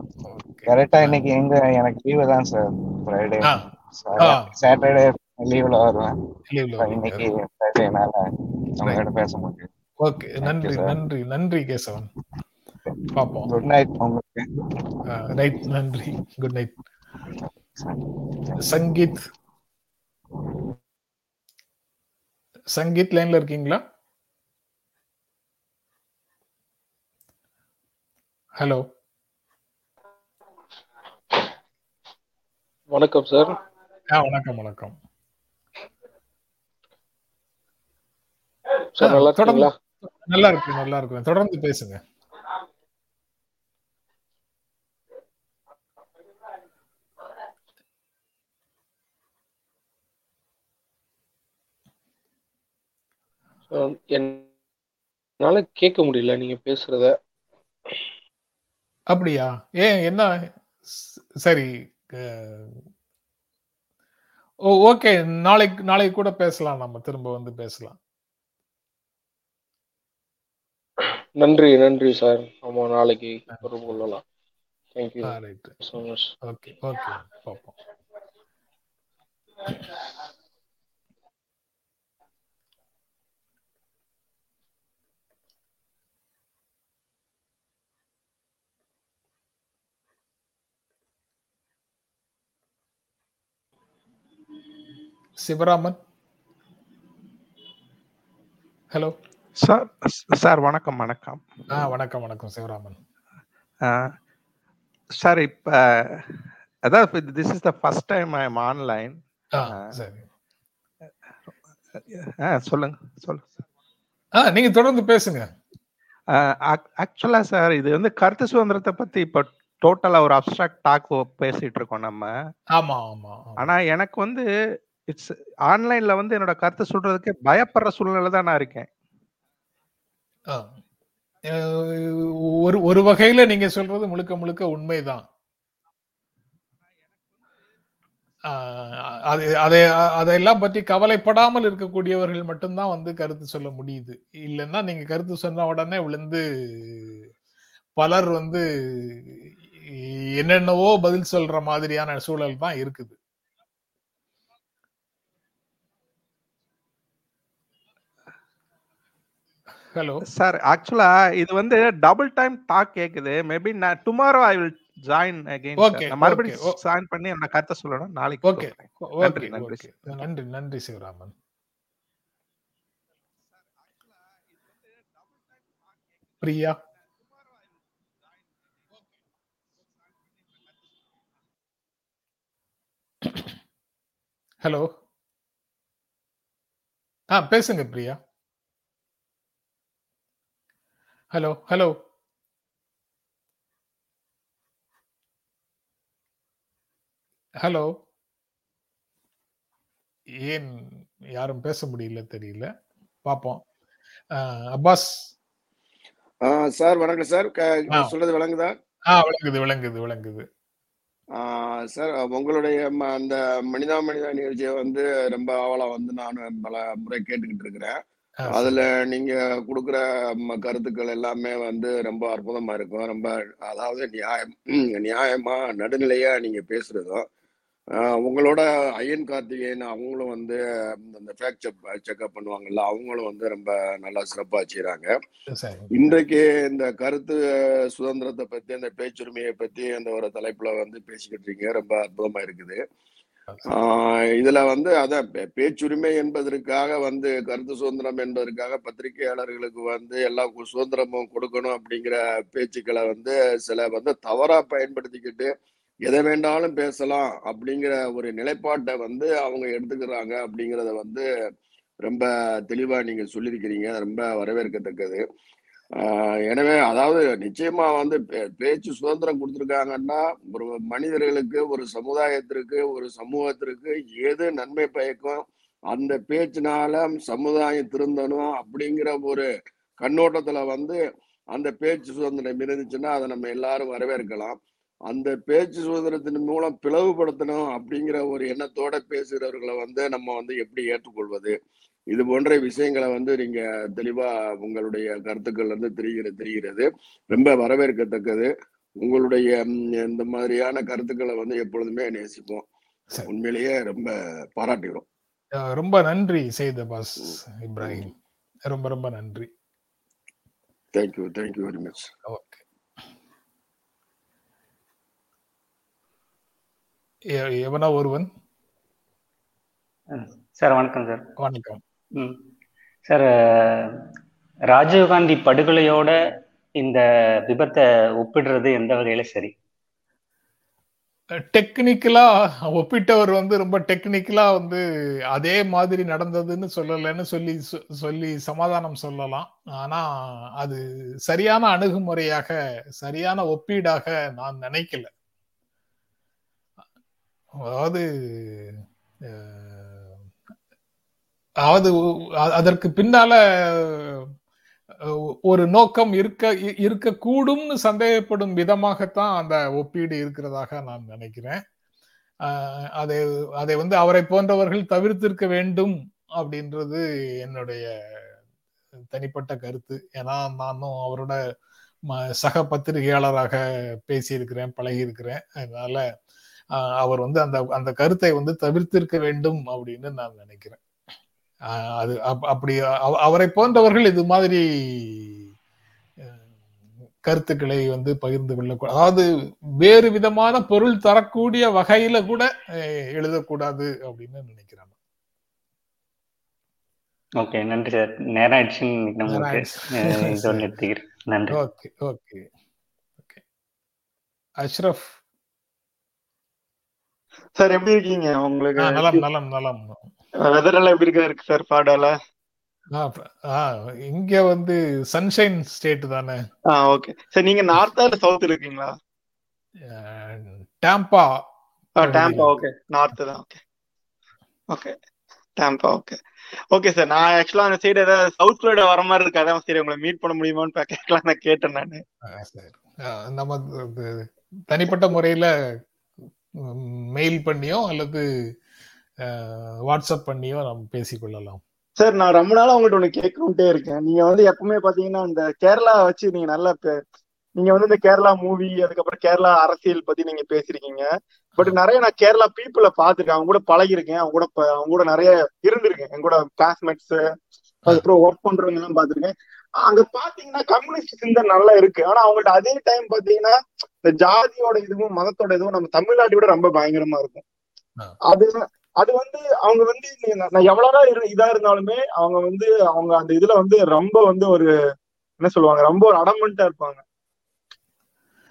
கரெக்டா இன்னைக்கு எங்க எனக்கு லீவு தான் சார் ஃப்ரைடே. சாட்டர்டே லீவ்ல வருவேன். இன்னைக்கு ஃப்ரைடேனால உங்ககிட்ட பேச முடியும் ஓகே நன்றி. நன்றி நன்றி கேசவன். பார்ப்போம் குட் நைட் உங்களுக்கு. ரைட் நன்றி. Good night Sangeeth. சங்கீத் லைன்ல இருக்கீங்களா? ஹலோ வணக்கம் சார் ஆ வணக்கம் வணக்கம். சார் நல்லா இருக்கீங்களா? நல்லா இருக்கு நல்லா இருக்கு தொடர்ந்து பேசுங்க. என்னால கேட்க முடியல நீங்க பேசுறத. அப்படியா? ஏன் என்ன? சரி ஓ ஓகே நாளைக்கு நாளைக்கு கூட பேசலாம் நம்ம திரும்ப வந்து பேசலாம். நன்றி நன்றி சார். ஆமா நாளைக்கு தொடர்பு கொள்ளலாம். Thank you so much okay okay பார்ப்போம் சிவராமன். ஹலோ சார் சார் வணக்கம் வணக்கம். ஆ வணக்கம் வணக்கம் சிவராமன். சார் இப்போ அதாவது this is the first time I am online ஆ சொல்லுங்க சொல்லுங்க ஆ நீங்க தொடர்ந்து பேசுங்க. ஆக்சுவலா சார் இது வந்து கருத்து சுதந்திரத்தை பத்தி இப்போ டோட்டலா ஒரு அப்டிராக்ட் டாக் பேசிட்டு இருக்கோம் நம்ம. ஆமா ஆமா. ஆனா எனக்கு வந்து இட்ஸ் ஆன்லைன்ல வந்து என்னோட கருத்து சொல்றதுக்கு பயப்படுற சூழ்நிலை தான் நான் இருக்கேன். ஆ. ஒரு ஒரு வகையில நீங்க சொல்றது முழுக்க முழுக்க உண்மைதான். அது அதை அதையெல்லாம் பற்றி கவலைப்படாமல் இருக்கக்கூடியவர்கள் மட்டும்தான் வந்து கருத்து சொல்ல முடியுது. இல்லைன்னா நீங்க கருத்து சொன்ன உடனே விழுந்து பலர் வந்து என்னென்னவோ பதில் சொல்ற மாதிரியான சூழல் தான் இருக்குது. ஹலோ சார் ஆக்சுவலா இது வந்து டபுள் டைம் டாக் கேக்குது. மேபி நான் tomorrow I will join again நான் மறுபடியும் ஜாயின் பண்ணி அந்த கருத்தை சொல்லணும். நாளைக்கு ஓகே. நன்றி, ஓகே நன்றி ஓகே. நன்றி நன்றி சிவராமன். பிரியா. ஹலோ ஆ பேசுங்க பிரியா. ஹலோ ஹலோ ஹலோ ஏன் யாரும் பேச முடியல தெரியல. பார்ப்போம் அஹ், அப்பாஸ். ஆ சார் வணக்கம் சார். க- ஆ. சொல்றது விளங்குதா? ஆ விளங்குது விளங்குது விளங்குது. ஆ, சார் உங்களுடைய ம- அந்த மனிதா மனிதா நிகழ்ச்சியை வந்து ரொம்ப ஆவலா வந்து நானும் பல முறை கேட்டுக்கிட்டு இருக்கிறேன். அதுல. நீங்க கொடுக்குற கருத்துக்கள் எல்லாமே வந்து ரொம்ப அற்புதமா இருக்கும். ரொம்ப அதாவது நியாயம் நியாயமா நடுநிலையா நீங்க பேசுறதும் உங்களோட ஐயன் கார்த்திகேயன் அவங்களும் வந்து அந்த ஃபேக்ட் செக் செக்அப் பண்ணுவாங்கல்ல அவங்களும் வந்து ரொம்ப நல்லா சிறப்பா செய்றாங்க. சரி இன்றைக்கு இந்த கருத்து சுதந்திரத்தை பத்தி அந்த பேச்சுரிமையை பத்தி அந்த ஒரு தலைப்புல வந்து பேசிக்கிட்டு இருக்கீங்க. ரொம்ப அற்புதமா இருக்குது. இதுல வந்து அதான் பேச்சுரிமை என்பதற்காக வந்து கருத்து சுதந்திரம் என்பதற்காக பத்திரிகையாளர்களுக்கு வந்து எல்லா சுதந்திரமும் கொடுக்கணும் அப்படிங்கிற பேச்சுக்களை வந்து சில வந்து தவறா பயன்படுத்திக்கிட்டு எதை வேண்டாலும் பேசலாம் அப்படிங்கிற ஒரு நிலைப்பாட்டை வந்து அவங்க எடுத்துக்கிறாங்க அப்படிங்கிறத வந்து ரொம்ப தெளிவா நீங்க சொல்லியிருக்கிறீங்க. ரொம்ப வரவேற்கத்தக்கது. எனவே அதாவது நிச்சயமா வந்து பே- பேச்சு சுதந்திரம் கொடுத்துருக்காங்கன்னா ஒரு மனிதர்களுக்கு ஒரு சமுதாயத்திற்கு ஒரு சமூகத்திற்கு எது நன்மை பயக்கும் அந்த பேச்சினால சமுதாயம் திருந்தணும் அப்படிங்கிற ஒரு கண்ணோட்டத்துல வந்து அந்த பேச்சு சுதந்திரம் இருந்துச்சுன்னா அதை நம்ம எல்லாரும் வரவேற்கலாம். அந்த பேச்சு சுதந்திரத்தின் மூலம் பிளவுபடுத்தணும் அப்படிங்கிற ஒரு எண்ணத்தோட பேசுகிறவர்களை வந்து நம்ம வந்து எப்படி ஏற்றுக்கொள்வது? இது போன்ற விஷயங்களை வந்து நீங்க தெளிவா உங்களுடைய கருத்துக்கள் வந்து தெரிகிற தெரிகிறது. ரொம்ப வரவேற்கத்தக்கது. உங்களுடைய இந்த மாதிரியான கருத்துக்களை வந்து எப்பொழுதுமே நேசிப்போம். உண்மையிலேயே ரொம்ப பாராட்டுகிறோம். ரொம்ப நன்றி செய்த பாஸ் இப்ராஹிம். ரொம்ப ரொம்ப நன்றி. Thank you thank you very much okay. எவனா ஒருவன்? சார் வணக்கம் சார். வணக்கம். சார் ராஜீவ்காந்தி படுகொலையோட இந்த விபத்தை ஒப்பிடுறது எந்த வகையில சரி? டெக்னிக்கலா ஒப்பிட்டவர் வந்து ரொம்ப டெக்னிக்கலா வந்து அதே மாதிரி நடந்ததுன்னு சொல்லலைன்னு சொல்லி சொ- சொல்லி சமாதானம் சொல்லலாம். ஆனா அது சரியான அணுகுமுறையாக சரியான ஒப்பீடாக நான் நினைக்கல. அதாவது அதாவது அதற்கு பின்னால ஒரு நோக்கம் இருக்க இருக்கக்கூடும்னு சந்தேகப்படும் விதமாகத்தான் அந்த ஒப்பீடு இருக்கிறதாக நான் நினைக்கிறேன். அதை அதை வந்து அவரை போன்றவர்கள் தவிர்த்திருக்க வேண்டும் அப்படின்றது என்னுடைய தனிப்பட்ட கருத்து. ஏன்னா நானும் அவரோட ம- சக பத்திரிகையாளராக பேசியிருக்கிறேன் பழகியிருக்கிறேன். அதனால அவர் வந்து அந்த அந்த கருத்தை வந்து தவிர்த்திருக்க வேண்டும் அப்படின்னு நான் நினைக்கிறேன். அது அப்- அப்படி அவ- அவரை போன்றவர்கள் இது மாதிரி கருத்துக்களை வந்து பகிர்ந்து கொள்ளக்கூடாது அதாவது வேறு விதமான பொருள் தரக்கூடிய வகையில கூட எழுதக்கூடாது அப்படின்னு நினைக்கிறேன் ஓகே நன்றி சார். நேரம் ஆயிடுச்சு. நன்றி. Okay okay okay. Ashraf sir எப்படி இருக்கீங்க? உங்களுக்கு நலம் நலம் நலம். வெதர் எல்லாம் எப்படி இருக்கா சார் பாடால? ஆ, ப- ஆ, இங்க வந்து சன்ஷைன் ஸ்டேட் தானே. ஆ ஓகே சார் நீங்க நார்த்தா இல்ல சவுத் இருக்கீங்களா? டாம்பா டேம்பா ஓகே நார்த் தான் okay okay Tampa okay okay sir நான் ஆக்சுவலா அந்த சைடு ஏதாவது சவுத் ஃப்ளோரிடா வர மாதிரி இருக்கு? அதான் சரி உங்களை மீட் பண்ண முடியுமான்னு கேட்கலாம் நான் கேட்டேன் நானு. நம்ம தனிப்பட்ட முறையில மெயில் பண்ணியோ அல்லது வாட்ஸ்அப் பண்ணியோ நம்ம பேசிக்கொள்ளலாம். சார் நான் ரொம்ப நாளா உங்கள்ட்ட ஒண்ணு கேட்கணும்ட்டே இருக்கேன். நீங்க வந்து எப்பவுமே பாத்தீங்கன்னா இந்த கேரளா வச்சு நீங்க நல்லா நீங்க வந்து இந்த கேரளா மூவி அதுக்கப்புறம் கேரளா அரசியல் பத்தி நீங்க பேசிருக்கீங்க. பட் நிறைய நான் கேரளா பீப்புளை பாத்துருக்கேன். அவங்க கூட பழகிருக்கேன் அவங்க கூட அவங்க கூட நிறைய இருந்திருக்கேன். என் கூட கிளாஸ்மேட்ஸ் அதுக்கப்புறம் ஒர்க் பண்றவங்க எல்லாம் பாத்திருக்கேன். அங்க பாத்தீங்கன்னா கம்யூனிஸ்ட் சிந்தனை நல்லா இருக்கு. ஆனா அவங்கள்ட்ட அதே டைம் பாத்தீங்கன்னா இந்த ஜாதியோட இதுவும் மதத்தோட இதுவும் நம்ம தமிழ்நாட்டை விட ரொம்ப பயங்கரமா இருக்கும். அது அது வந்து அவங்க வந்து நான் எவ்வளவுதான் இரு- இதா இருந்தாலுமே அவங்க வந்து அவங்க அந்த இதுல வந்து ரொம்ப வந்து ஒரு என்ன சொல்லுவாங்க ரொம்ப ஒரு அடமெண்டா இருப்பாங்க.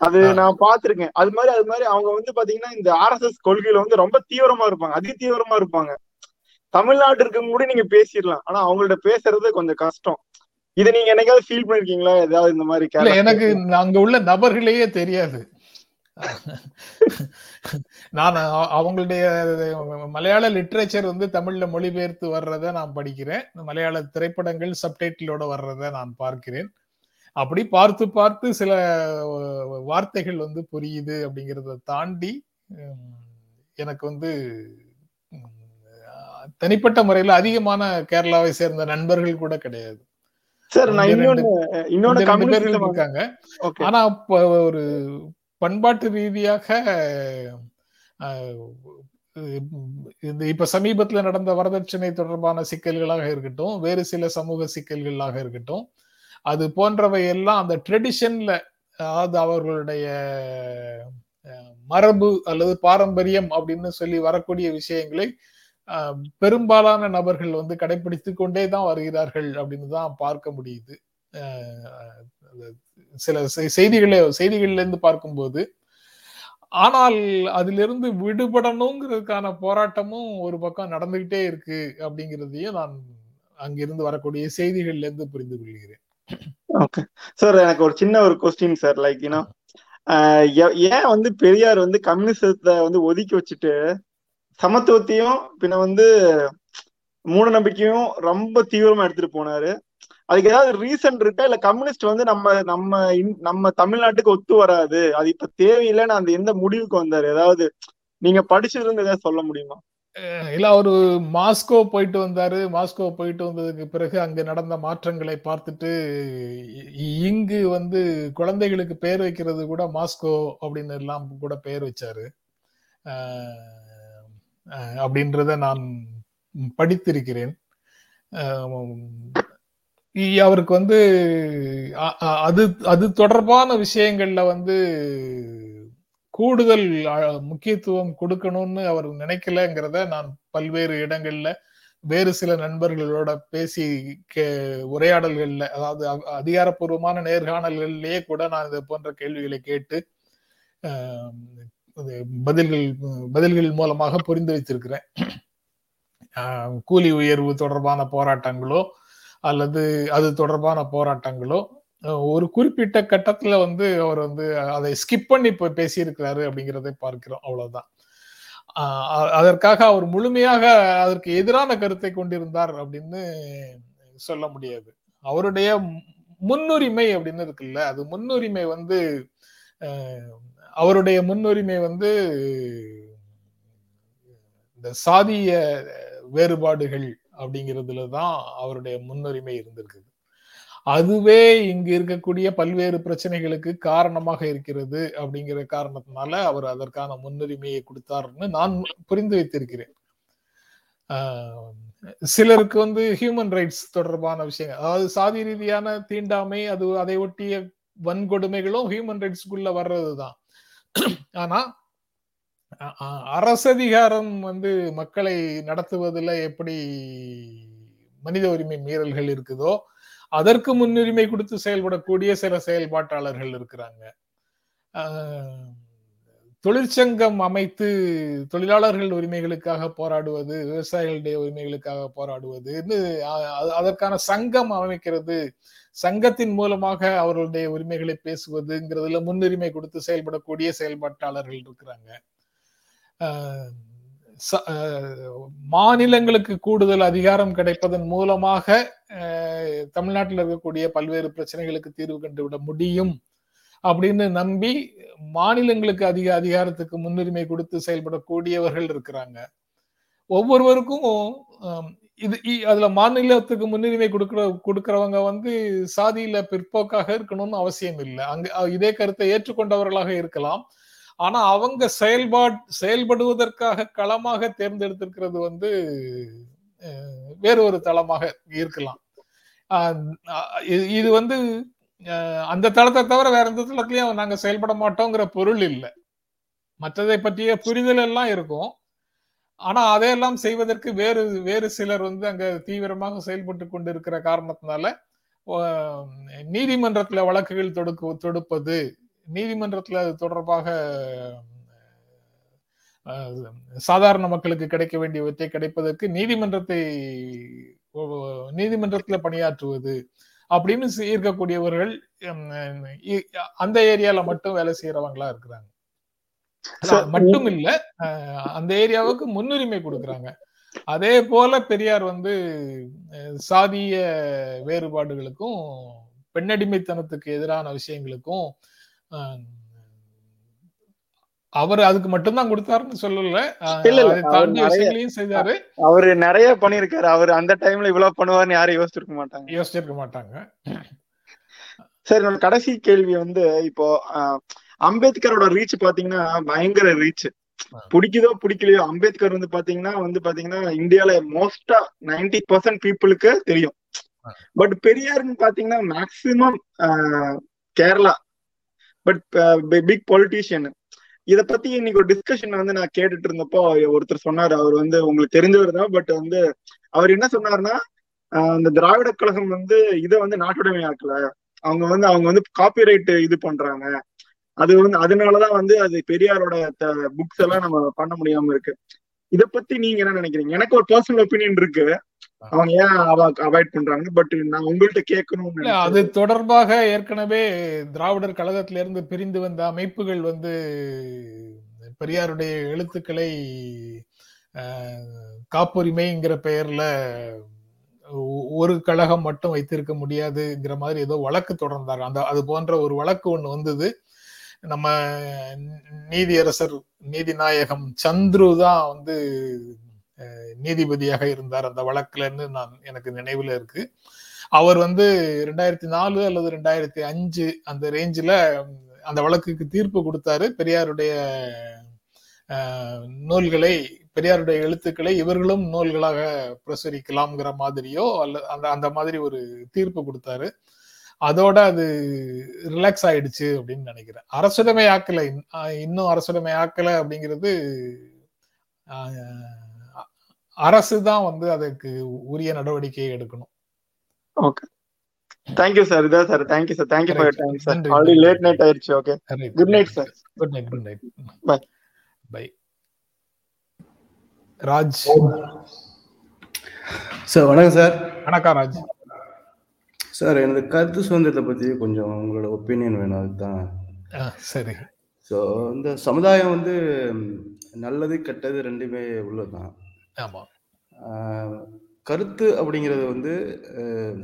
அது நான் பாத்திருக்கேன் அது மாதிரி அது மாதிரி அவங்க வந்து பாத்தீங்கன்னா இந்த ஆர்எஸ்எஸ் கொள்கையில வந்து ரொம்ப தீவிரமா இருப்பாங்க. அதி தீவிரமா இருப்பாங்க. தமிழ்நாட்டு இருக்கவங்க கூட நீங்க பேசிடலாம். ஆனா அவங்கள்ட்ட பேசுறது கொஞ்சம் கஷ்டம். இதை நீங்க என்னைக்காவது ஃபீல் பண்ணிருக்கீங்களா? ஏதாவது இந்த மாதிரி எனக்கு அங்க உள்ள நபர்களையே தெரியாது. நான் அவங்களுடைய மலையாள லிட்ரேச்சர் வந்து தமிழ்ல மொழிபெயர்த்து வர்றதை நான் படிக்கிறேன். மலையாள திரைப்படங்கள் சப்டைட்டிலோட வர்றதை நான் பார்க்கிறேன். அப்படி பார்த்து பார்த்து சில வார்த்தைகள் வந்து புரியுது அப்படிங்கிறத தாண்டி எனக்கு வந்து தனிப்பட்ட முறையில அதிகமான கேரளாவை சேர்ந்த நண்பர்கள் கூட கிடையாது. சார் நான் இன்னொன்னு இன்னொன்னு இருக்காங்க. ஆனா ஒரு பண்பாட்டு ரீதியாக இந்த இப்ப சமீபத்துல நடந்த வரதட்சணை தொடர்பான சிக்கல்களாக இருக்கட்டும் வேறு சில சமூக சிக்கல்களாக இருக்கட்டும் அது போன்றவை எல்லாம் அந்த ட்ரெடிஷன்ல அதாவது அவர்களுடைய மரபு அல்லது பாரம்பரியம் அப்படின்னு சொல்லி வரக்கூடிய விஷயங்களை பெரும்பாலான நபர்கள் வந்து கடைபிடித்து கொண்டே தான் வருகிறார்கள் அப்படின்னு தான் பார்க்க முடியுது. சில செய்திகளை செய்திகள்ல இருந்து பார்க்கும்போது ஆனால் அதிலிருந்து விடுபடணுங்கிறதுக்கான போராட்டமும் ஒரு பக்கம் நடந்துகிட்டே இருக்கு அப்படிங்கிறதையும் நான் அங்கிருந்து வரக்கூடிய செய்திகள்ல இருந்து புரிந்து கொள்கிறேன். ஓகே சார் எனக்கு ஒரு சின்ன ஒரு கொஸ்டின் சார் லைக் யூனோ ஏன் வந்து பெரியார் வந்து கம்யூனிசத்தை வந்து ஒதுக்கி வச்சுட்டு சமத்துவத்தையும் பின்ன வந்து மூட நம்பிக்கையும் ரொம்ப தீவிரமா எடுத்துட்டு போனாரு? அதுக்கு ஏதாவது ரீசன் இருக்கா? இல்ல கம்யூனிஸ்ட் வந்து நம்ம நம்ம நம்ம தமிழ்நாட்டுக்கு ஒத்து வராது. அது இப்ப தேவையில்லைன்னு அந்த எந்த முடிவுக்கு வந்தாரு? ஏதாவது நீங்க படிச்சதுல இருந்து ஏதாவது சொல்ல முடியுமா? இல்ல அவரு மாஸ்கோ போயிட்டு வந்தாரு. மாஸ்கோ போயிட்டு வந்ததுக்கு பிறகு அங்க நடந்த மாற்றங்களை பார்த்துட்டு இங்கு வந்து குழந்தைகளுக்கு பேர் வைக்கிறது கூட மாஸ்கோ அப்படின்னு எல்லாம் கூட பெயர் வச்சாரு. அப்படின்றத நான் படித்திருக்கிறேன். அவருக்கு வந்து அது அது தொடர்பான விஷயங்கள்ல வந்து கூடுதல் முக்கியத்துவம் கொடுக்கணும்னு அவர் நினைக்கலங்கிறத நான் பல்வேறு இடங்கள்ல வேறு சில நண்பர்களோட பேசி உரையாடல்கள்ல அதாவது அதிகாரப்பூர்வமான நேர்காணல்கள்லயே கூட நான் இது போன்ற கேள்விகளை கேட்டு பதில்கள் பதில்கள் மூலமாக புரிந்து வைத்திருக்கிறேன். கூலி உயர்வு தொடர்பான போராட்டங்களோ அல்லது அது தொடர்பான போராட்டங்களோ ஒரு குறிப்பிட்ட கட்டத்துல வந்து அவர் வந்து அதை ஸ்கிப் பண்ணி இப்ப பேசியிருக்கிறாரு அப்படிங்கிறதை பார்க்கிறோம் அவ்வளவுதான். அதற்காக அவர் முழுமையாக அதற்கு எதிரான கருத்தை கொண்டிருந்தார் அப்படின்னு சொல்ல முடியாது. அவருடைய முன்னுரிமை அப்படின்னு இருக்குல்ல அது முன்னுரிமை வந்து அவருடைய முன்னுரிமை வந்து இந்த சாதிய வேறுபாடுகள் அப்படிங்கிறதுல தான் அவருடைய முன்னுரிமை இருந்திருக்குது. அதுவே இங்கு இருக்கக்கூடிய பல்வேறு பிரச்சனைகளுக்கு காரணமாக இருக்கிறது அப்படிங்கிற காரணத்தினால அவர் அதற்கான முன்னுரிமையை கொடுத்தாருன்னு நான் புரிந்து வைத்திருக்கிறேன். சிலருக்கு வந்து ஹியூமன் ரைட்ஸ் தொடர்பான விஷயங்கள் அதாவது சாதி ரீதியான தீண்டாமை அது அதை ஒட்டிய வன்கொடுமைகளும் ஹியூமன் ரைட்ஸ்க்குள்ள வர்றதுதான். ஆனா அரசதிகாரம் வந்து மக்களை நடத்துவதில் எப்படி மனித உரிமை மீறல்கள் இருக்குதோ அதற்கு முன்னுரிமை கொடுத்து செயல்படக்கூடிய சில செயல்பாட்டாளர்கள் இருக்கிறாங்க. தொழிற்சங்கம் அமைத்து தொழிலாளர்கள் உரிமைகளுக்காக போராடுவது விவசாயிகளுடைய உரிமைகளுக்காக போராடுவது அதற்கான சங்கம் அமைக்கிறது சங்கத்தின் மூலமாக அவர்களுடைய உரிமைகளை பேசுவதுங்கிறதுல முன்னுரிமை கொடுத்து செயல்படக்கூடிய செயல்பாட்டாளர்கள் இருக்கிறாங்க. மாநிலங்களுக்கு கூடுதல் அதிகாரம் கிடைப்பதன் மூலமாக தமிழ்நாட்டில் இருக்கக்கூடிய பல்வேறு பிரச்சனைகளுக்கு தீர்வு கண்டுவிட முடியும் அப்படின்னு நம்பி மாநிலங்களுக்கு அதிக அதிகாரத்துக்கு முன்னுரிமை கொடுத்து செயல்படக்கூடியவர்கள் இருக்கிறாங்க. ஒவ்வொருவருக்கும் இது அதுல மாநிலத்துக்கு முன்னுரிமை கொடுக்கிற கொடுக்கறவங்க வந்து சாதியில பிற்போக்காக இருக்கணும்னு அவசியம் இல்லை. அங்க இதே கருத்தை ஏற்றுக்கொண்டவர்களாக இருக்கலாம். ஆனா அவங்க செயல்பாட் செயல்படுவதற்காக களமாக தேர்ந்தெடுத்திருக்கிறது வந்து வேறு ஒரு தளமாக இருக்கலாம். இது வந்து அந்த தளத்தை தவிர வேற எந்த தளத்திலயும் நாங்க செயல்பட மாட்டோங்கிற பொருள் இல்லை. மற்றதை பற்றிய புரிதல் எல்லாம் இருக்கும். ஆனா அதையெல்லாம் செய்வதற்கு வேறு வேறு சிலர் வந்து அங்க தீவிரமாக செயல்பட்டு கொண்டிருக்கிற காரணத்தினால நீதிமன்றத்துல வழக்குகள் தொடுக்கு தொடுப்பது நீதிமன்றத்துல அது தொடர்பாக சாதாரண மக்களுக்கு கிடைக்க வேண்டியவற்றை கிடைப்பதற்கு நீதிமன்றத்தை நீதிமன்றத்துல பணியாற்றுவது அப்படின்னு இருக்கக்கூடியவர்கள் அந்த ஏரியால மட்டும் வேலை செய்யறவங்களா இருக்கிறாங்க. மட்டும் இல்ல அந்த ஏரியாவுக்கு முன்னுரிமை கொடுக்கறாங்க. அதே போல பெரியார் வந்து சாதிய வேறுபாடுகளுக்கும் பெண்ணடிமைத்தனத்துக்கு எதிரான விஷயங்களுக்கும் அவர் அதுக்கு மட்டும்தான் கொடுத்தாருன்னு சொல்லல. விஷயங்களையும் செய்தாரு. அவரு நிறைய பண்ணிருக்காரு அவர் அந்த டைம்ல இவ்வளவு பண்ணுவார்னு யாரும் யோசிச்சிருக்க மாட்டாங்க. யோசிச்சிருக்க மாட்டாங்க. சரி என்னோட கடைசி கேள்வி வந்து இப்போ அம்பேத்கரோட ரீச் பாத்தீங்கன்னா பயங்கர ரீச் பிடிக்குதோ பிடிக்கலையோ அம்பேத்கர் வந்து பாத்தீங்கன்னா வந்து பாத்தீங்கன்னா இந்தியால மோஸ்டா நைன்டி பர்சன்ட் பீப்புளுக்கு தெரியும். பட் பெரியார்னு பாத்தீங்கன்னா maximum Kerala. But big politician இத பத்தி இன்னைக்கு ஒரு டிஸ்கஷன் வந்து நான் கேட்டுட்டு இருந்தப்போ ஒருத்தர் சொன்னாரு. அவர் வந்து உங்களுக்கு தெரிஞ்சவர் தான். பட் வந்து அவர் என்ன சொன்னாருன்னா அந்த திராவிட கழகம் வந்து இதை வந்து நாட்டுடைமை ஆக்கல அவங்க வந்து அவங்க வந்து காப்பிரைட் இது பண்றாங்க. அது வந்து அதனாலதான் வந்து அது பெரியாரோட புக்ஸ் எல்லாம் நம்ம பண்ண முடியாம இருக்கு. இத பத்தி நீங்க என்ன நினைக்கிறீங்க? எனக்கு ஒரு பர்சனல் ஒப்பீனியன் இருக்கு. அவங்க ஏன் அவாய்ட் பண்றாங்க? பட் நான் உங்கள்கிட்ட கேட்கணும் அது தொடர்பாக ஏற்கனவே திராவிடர் கழகத்திலிருந்து பிரிந்து வந்த அமைப்புகள் வந்து பெரியாருடைய எழுத்துக்களை காப்புரிமைங்கிற பெயர்ல ஒரு கழகம் மட்டும் வைத்திருக்க முடியாதுங்கிற மாதிரி ஏதோ வழக்கு தொடர்ந்தார் அந்த அது போன்ற ஒரு வழக்கு ஒண்ணு வந்தது. நம்ம நீதியரசர் நீதிநாயகம் சந்துரு தான் வந்து நீதிபதியாக இருந்தார். அந்த வழக்குலன்னு நான் எனக்கு நினைவுல இருக்கு. அவர் வந்து ரெண்டாயிரத்தி நாலு அல்லது ரெண்டாயிரத்தி அஞ்சு அந்த ரேஞ்சில் அந்த வழக்குக்கு தீர்ப்பு கொடுத்தாரு. பெரியாருடைய நூல்களை பெரியாருடைய எழுத்துக்களை இவர்களும் நூல்களாக பிரசுரிக்கலாம்ங்கிற மாதிரியோ அல்ல அந்த அந்த மாதிரி ஒரு தீர்ப்பு கொடுத்தாரு. அதோட அது ரிலாக்ஸ் ஆயிடுச்சு அப்படின்னு நினைக்கிறேன். அரசுடைமை ஆக்கலை. இன்- இன்னும் அரசுடைமை ஆக்கலை அப்படிங்கிறது அரசு தான் வந்து அதுக்கு உரிய நடவடிக்கையை எடுக்கணும். ஓகே தேங்க்யூ சார் இதான் sir thank you sir thank you for Correct. Time sir already. Late night ஆயிடுச்சு. Okay good night sir good night good night Bye. Bye Raj sir வணக்கம் சார் வணக்கம் ராஜ் சார் எனது கருத்து சுதந்திரத்தை பற்றி கொஞ்சம் உங்களோட ஒப்பீனியன் வேணும். அதுதான். சரி. ஸோ இந்த சமுதாயம் வந்து நல்லது கெட்டது ரெண்டுமே உள்ளதுதான். ஆமா. ஆஹ், கருத்து அப்படிங்கிறது வந்து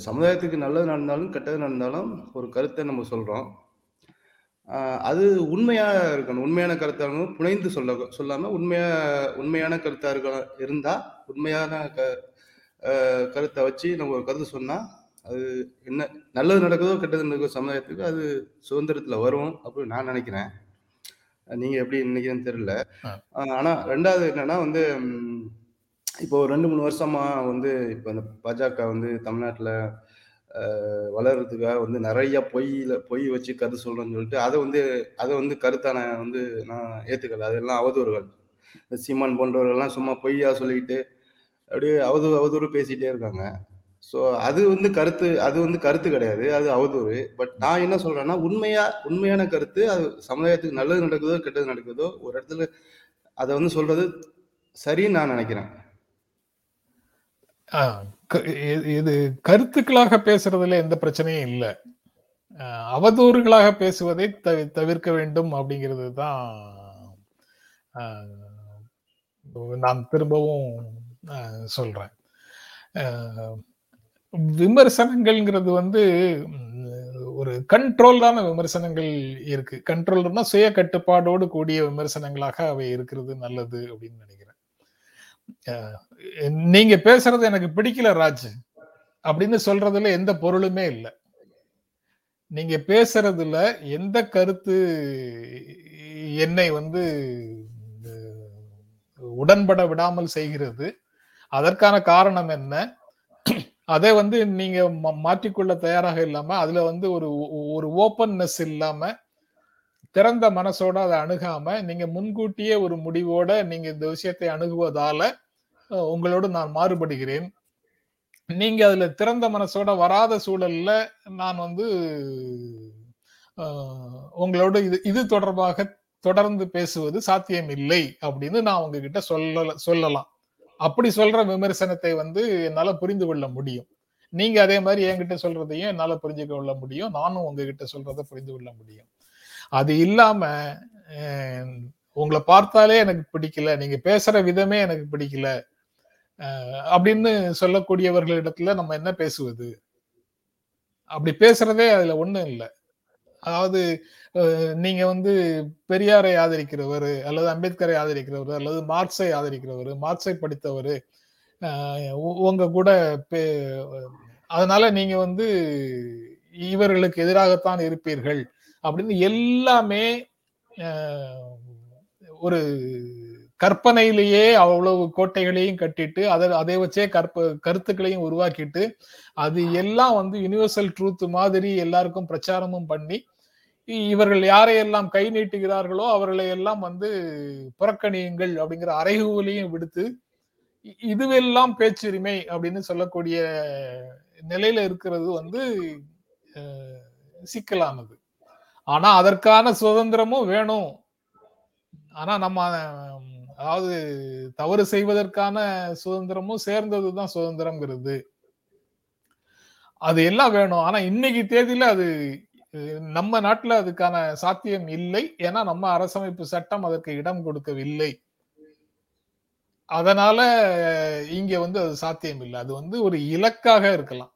சமுதாயத்துக்கு நல்லது நடந்தாலும் கெட்டது நடந்தாலும் ஒரு கருத்தை நம்ம சொல்கிறோம் அது உண்மையாக இருக்கணும். உண்மையான கருத்தாக இருக்கணும். புனைந்து சொல்ல சொல்லாமல் உண்மையா உண்மையான கருத்தாக இருக்க இருந்தால் உண்மையான க கருத்தை வச்சு நம்ம ஒரு கருத்து சொன்னால் அது என்ன நல்லது நடக்குதோ கெட்டது நடக்குதோ சமுதாயத்துக்கு அது சுதந்திரத்தில் வரும் அப்படின்னு நான் நினைக்கிறேன். நீங்கள் எப்படி நினைக்கிறேன்னு தெரியல. ஆஹ் ஆனா ரெண்டாவது என்னன்னா வந்து இப்போ ஒரு ரெண்டு மூணு வருஷமா வந்து இப்போ இந்த பாஜக வந்து தமிழ்நாட்டில் வளர்கிறதுக்காக வளர்றதுக்காக வந்து நிறைய பொய்யில் பொய் வச்சு கருத்து சொல்கிறேன்னு சொல்லிட்டு அதை வந்து அதை வந்து கருத்தான வந்து நான் ஏற்றுக்கல அதெல்லாம் அவதூறுகள். சீமான் போன்றவர்கள்லாம் சும்மா பொய்யா சொல்லிக்கிட்டு அப்படியே அவதூறு அவதூறு பேசிகிட்டே இருக்காங்க. ஸோ அது வந்து கருத்து அது வந்து கருத்து கிடையாது. அது அவதூறு. பட் நான் என்ன சொல்கிறேன்னா உண்மையாக உண்மையான கருத்து அது சமுதாயத்துக்கு நல்லது நடக்குதோ கெட்டது நடக்குதோ ஒரு இடத்துல அதை வந்து சொல்கிறது சரின்னு நான் நினைக்கிறேன். இது கருத்துக்களாக பேசுறதுல எந்த பிரச்சனையும் இல்லை. அவதூறுகளாக பேசுவதை தவி- தவிர்க்க வேண்டும் அப்படிங்கிறது தான் நான் திரும்பவும் சொல்றேன். விமர்சனங்கள்ங்கிறது வந்து ஒரு கண்ட்ரோல்டான விமர்சனங்கள் இருக்கு. கண்ட்ரோல்னா சுய கட்டுப்பாடோடு கூடிய விமர்சனங்களாக அவை இருக்கிறது நல்லது அப்படின்னு நினைக்கிறேன். நீங்க பேசுறது எனக்கு பிடிக்கல ராஜ். அப்படின்னு சொல்றதுல எந்த பொருளுமே இல்லை. நீங்க பேசுறதுல எந்த கருத்து என்னை வந்து உடன்பட விடாமல் செய்கிறது அதற்கான காரணம் என்ன? அதை வந்து நீங்க மா- மாற்றிக்கொள்ள தயாராக இல்லாம அதுல வந்து ஒரு ஒரு ஓப்பன்னஸ் இல்லாம திறந்த மனசோட அதை அணுகாம நீங்க முன்கூட்டியே ஒரு முடிவோட நீங்க இந்த விஷயத்தை அணுகுவதால உங்களோடு நான் மாறுபடுகிறேன். நீங்க அதுல திறந்த மனசோட வராத சூழல்ல நான் வந்து உங்களோட உங்களோடு இது இது தொடர்பாக தொடர்ந்து பேசுவது சாத்தியம் இல்லை அப்படின்னு நான் உங்ககிட்ட சொல்ல சொல்லலாம். அப்படி சொல்ற விமர்சனத்தை வந்து என்னால புரிந்து கொள்ள முடியும். நீங்க அதே மாதிரி என்கிட்ட சொல்றதையும் என்னால புரிஞ்சு கொள்ள முடியும். நானும் உங்ககிட்ட சொல்றத புரிந்து கொள்ள முடியும். அது இல்லாம உங்களை பார்த்தாலே எனக்கு பிடிக்கல. நீங்க பேசுற விதமே எனக்கு பிடிக்கல. அப்படின்னு சொல்லக்கூடியவர்களிடத்துல நம்ம என்ன பேசுவது? அப்படி பேசுறதே அதுல ஒண்ணும் இல்லை. அதாவது நீங்க வந்து பெரியாரை ஆதரிக்கிறவர் அல்லது அம்பேத்கரை ஆதரிக்கிறவர் அல்லது மார்க்ஸை ஆதரிக்கிறவர் மார்க்ஸை படித்தவர் உங்க கூட பே- அதனால நீங்க வந்து இவர்களுக்கு எதிராகத்தான் இருப்பீர்கள் அப்படின்னு எல்லாமே ஒரு கற்பனையிலேயே அவ்வளவு கோட்டைகளையும் கட்டிட்டு அதை அதை வச்சே கற்ப கருத்துக்களையும் உருவாக்கிட்டு அது எல்லாம் வந்து யுனிவர்சல் ட்ரூத் மாதிரி எல்லாருக்கும் பிரச்சாரமும் பண்ணி இவர்கள் யாரையெல்லாம் கை நீட்டுகிறார்களோ அவர்களை எல்லாம் வந்து புறக்கணியுங்கள் அப்படிங்கிற அறைகூலையும் விடுத்து இதுவெல்லாம் பேச்சுரிமை அப்படின்னு சொல்லக்கூடிய நிலையில இருக்கிறது வந்து சிக்கலானது. ஆனா அதற்கான சுதந்திரமும் வேணும். ஆனா நம்ம அதாவது தவறு செய்வதற்கான சுதந்திரமும் சேர்ந்ததுதான் சுதந்திரம்ங்கிறது. அது எல்லாம் வேணும். ஆனா இன்னைக்கு தேதியில அது நம்ம நாட்டுல அதுக்கான சாத்தியம் இல்லை. ஏன்னா நம்ம அரசமைப்பு சட்டம் அதற்கு இடம் கொடுக்கவில்லை. அதனால இங்க வந்து அது சாத்தியம் இல்லை. அது வந்து ஒரு இலக்காக இருக்கலாம்.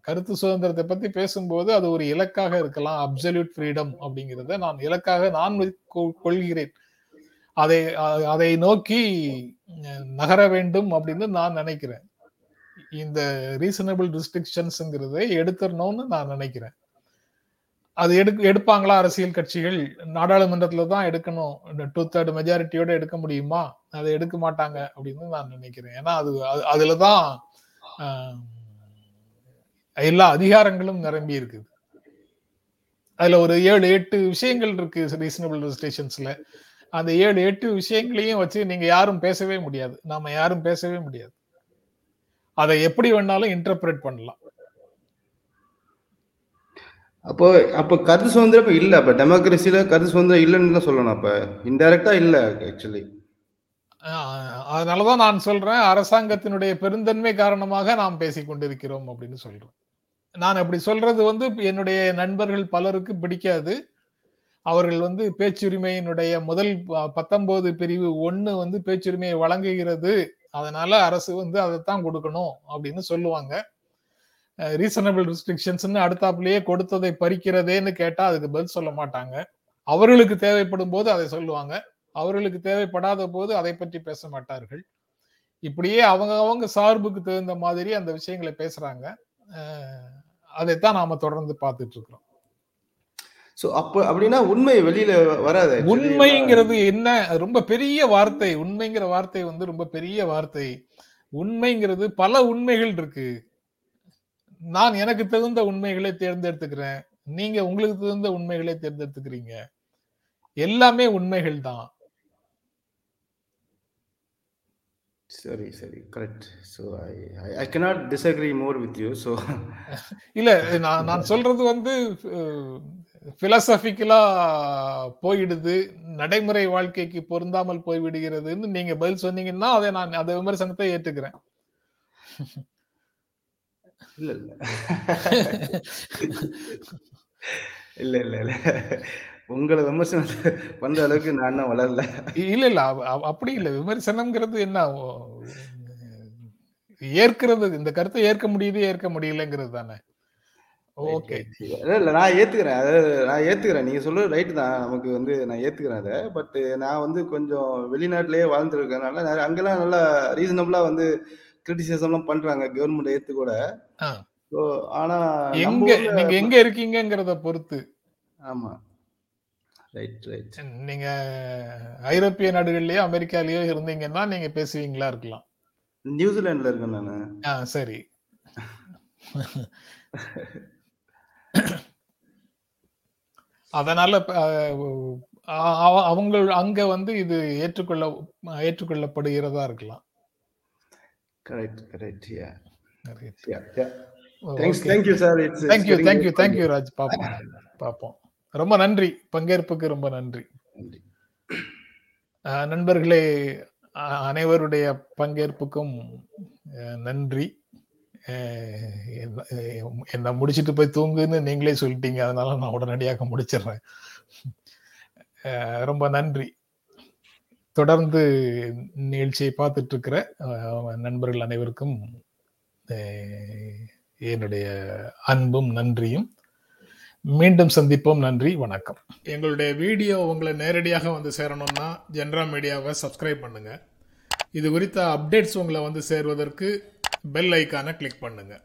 கருத்து சுதந்திரத்தை பத்தி பேசும்போது அது ஒரு இலக்காக இருக்கலாம். அப்சல்யூட் ஃப்ரீடம் அப்படிங்கிறத நான் இலக்காக நான் கொள்கிறேன். அதை அதை நோக்கி நகர வேண்டும் அப்படின்னு நான் நினைக்கிறேன். இந்த ரீசனபிள் ரிஸ்ட்ரிக்ஷன்ஸுங்கிறதை எடுத்துடணும்னு நான் நினைக்கிறேன். அது எடுக்க எடுப்பாங்களா அரசியல் கட்சிகள்? நாடாளுமன்றத்துல தான் எடுக்கணும். டூ தேர்ட் மெஜாரிட்டியோட எடுக்க முடியுமா? அதை எடுக்க மாட்டாங்க அப்படின்னு நான் நினைக்கிறேன். ஏன்னா அது அது- தான் எல்லா அதிகாரங்களும் நிரம்பி இருக்குது. அதுல ஒரு ஏழு எட்டு விஷயங்கள் இருக்கு ரீசனபிள் ரெஜிஸ்ட்ரேஷன்ஸ்ல அந்த ஏழு எட்டு விஷயங்களையும் வச்சு நீங்க யாரும் பேசவே முடியாது. நாம யாரும் பேசவே முடியாது. அதை எப்படி வேணாலும் இன்டர்பிரேட் பண்ணலாம். அப்போ அப்போ கருத்து சுதந்திரம் இப்போ இல்லை. அப்போ டெமோக்ரஸியில் கருத்து சுதந்திரம் இல்லைன்னு தான் சொல்லணும் அப்போ. இன்டெரக்டா இல்லை ஆக்சுவலி ஆஹ் அதனாலதான் நான் சொல்றேன் அரசாங்கத்தினுடைய பெருந்தன்மை காரணமாக நாம் பேசிக் கொண்டிருக்கிறோம் அப்படின்னு சொல்றேன் நான் அப்படி சொல்றது வந்து என்னுடைய நண்பர்கள் பலருக்கு பிடிக்காது. அவர்கள் வந்து பேச்சுரிமையினுடைய முதல் ப- பத்தொன்பது பிரிவு ஒன்று வந்து பேச்சுரிமையை வழங்குகிறது. அதனால அரசு வந்து அதைத்தான் கொடுக்கணும் அப்படின்னு சொல்லுவாங்க. ரீசனபிள் ரெஸ்ட்ரிக்ஷன்ஸ்னு அடுத்தாப்புலயே கொடுத்ததை பறிக்கிறதேன்னு கேட்டா அதுக்கு பதில் சொல்ல மாட்டாங்க. அவர்களுக்கு தேவைப்படும் போது அதை சொல்லுவாங்க. அவர்களுக்கு தேவைப்படாத போது அதை பற்றி பேச மாட்டார்கள். இப்படியே அவங்க அவங்க சார்புக்கு தகுந்த மாதிரி அந்த விஷயங்களை பேசுறாங்க. அதைத்தான் நாம தொடர்ந்து பார்த்துட்டு இருக்கிறோம். ஸோ அப்போ அப்படின்னா உண்மை வெளியில வராது. உண்மைங்கிறது என்ன? ரொம்ப பெரிய வார்த்தை. உண்மைங்கிற வார்த்தை வந்து ரொம்ப பெரிய வார்த்தை. உண்மைங்கிறது பல உண்மைகள் இருக்கு. நான் எனக்கு தகுந்த உண்மைகளை தேர்ந்தெடுத்துக்கிறேன். நீங்க உங்களுக்கு தகுந்த உண்மைகளை தேர்ந்தெடுத்துக்கிறீங்க. எல்லாமே உண்மைகள் தான். சரி சரி. Correct so I I cannot disagree more with you. So இல்ல நான் நான் சொல்றது வந்து பிலசபிக்கலா போயிடுது. நடைமுறை வாழ்க்கைக்கு பொருந்தாமல் போய்விடுகிறதுன்னு நீங்க பதில் சொன்னீங்கன்னா அதை நான் அந்த விமர்சனத்தை ஏற்றுக்கிறேன். இல்ல இல்ல. இல்ல இல்ல உங்களை விமர்சனம் பண்ற அளவுக்கு நான் இன்னும் வளரல. இல்ல இல்ல. அப்படி இல்ல. விமர்சனம்ங்கிறது என்ன? ஏற்கிறது இந்த கருத்தை ஏற்க முடியுது ஏற்க முடியலங்கிறது தானே. ஓகே. இல்ல இல்ல நான் ஏத்துக்கிறேன். அதாவது நான் ஏத்துக்கிறேன். நீங்க சொல்றது ரைட் தான். நமக்கு வந்து நான் ஏத்துக்கிறேன் அதை. பட் நான் வந்து கொஞ்சம் வெளிநாட்டிலேயே வாழ்ந்துருக்கனால அங்கெல்லாம் நல்லா ரீசனபிளா வந்து கிரிட்டிசிசம்லாம் பண்றாங்க கவர்மெண்ட் ஏத்து கூட. ஸோ ஆனா எங்க நீங்க எங்க இருக்கீங்கங்கிறத பொறுத்து. ஆமா. ரைட் ரைட் நீங்க ஐரோப்பிய நாடுகள்லயோ அமெரிக்காலயோ இருந்தீங்கன்னா நீங்க பேசுவீங்களா இருக்கலாம். நியூசிலாந்துல இருக்கேன் நானு. ஆ சரி. அதனால அவங்க அங்க வந்து இது ஏற்றுக்கொள்ள ஏற்றுக்கொள்ளப்படுகிறதா இருக்கலாம். Correct correct ya Right. Ya ya thanks thank you sir it's thank you thank you thank you Raj பாப்போம் பாப்போம் ரொம்ப நன்றி. பங்கேற்புக்கு ரொம்ப நன்றி. நண்பர்களே அனைவருடைய பங்கேற்புக்கும் நன்றி. என்ன- முடிச்சுட்டு போய் தூங்குன்னு நீங்களே சொல்லிட்டீங்க. அதனால நான் உடனடியாக முடிச்சிடுறேன். ரொம்ப நன்றி. தொடர்ந்து நிகழ்ச்சியை பார்த்துட்டு இருக்கிற நண்பர்கள் அனைவருக்கும் என்னுடைய அன்பும் நன்றியும். மீண்டும் சந்திப்போம். நன்றி. வணக்கம். எங்களுடைய வீடியோ உங்களை நேரடியாக வந்து சேரணும்னா ஜென்ரா மீடியாவை சப்ஸ்கிரைப் பண்ணுங்க. இது குறித்த அப்டேட்ஸ் உங்களை வந்து சேர்வதற்கு பெல் ஐக்கானை கிளிக் பண்ணுங்கள்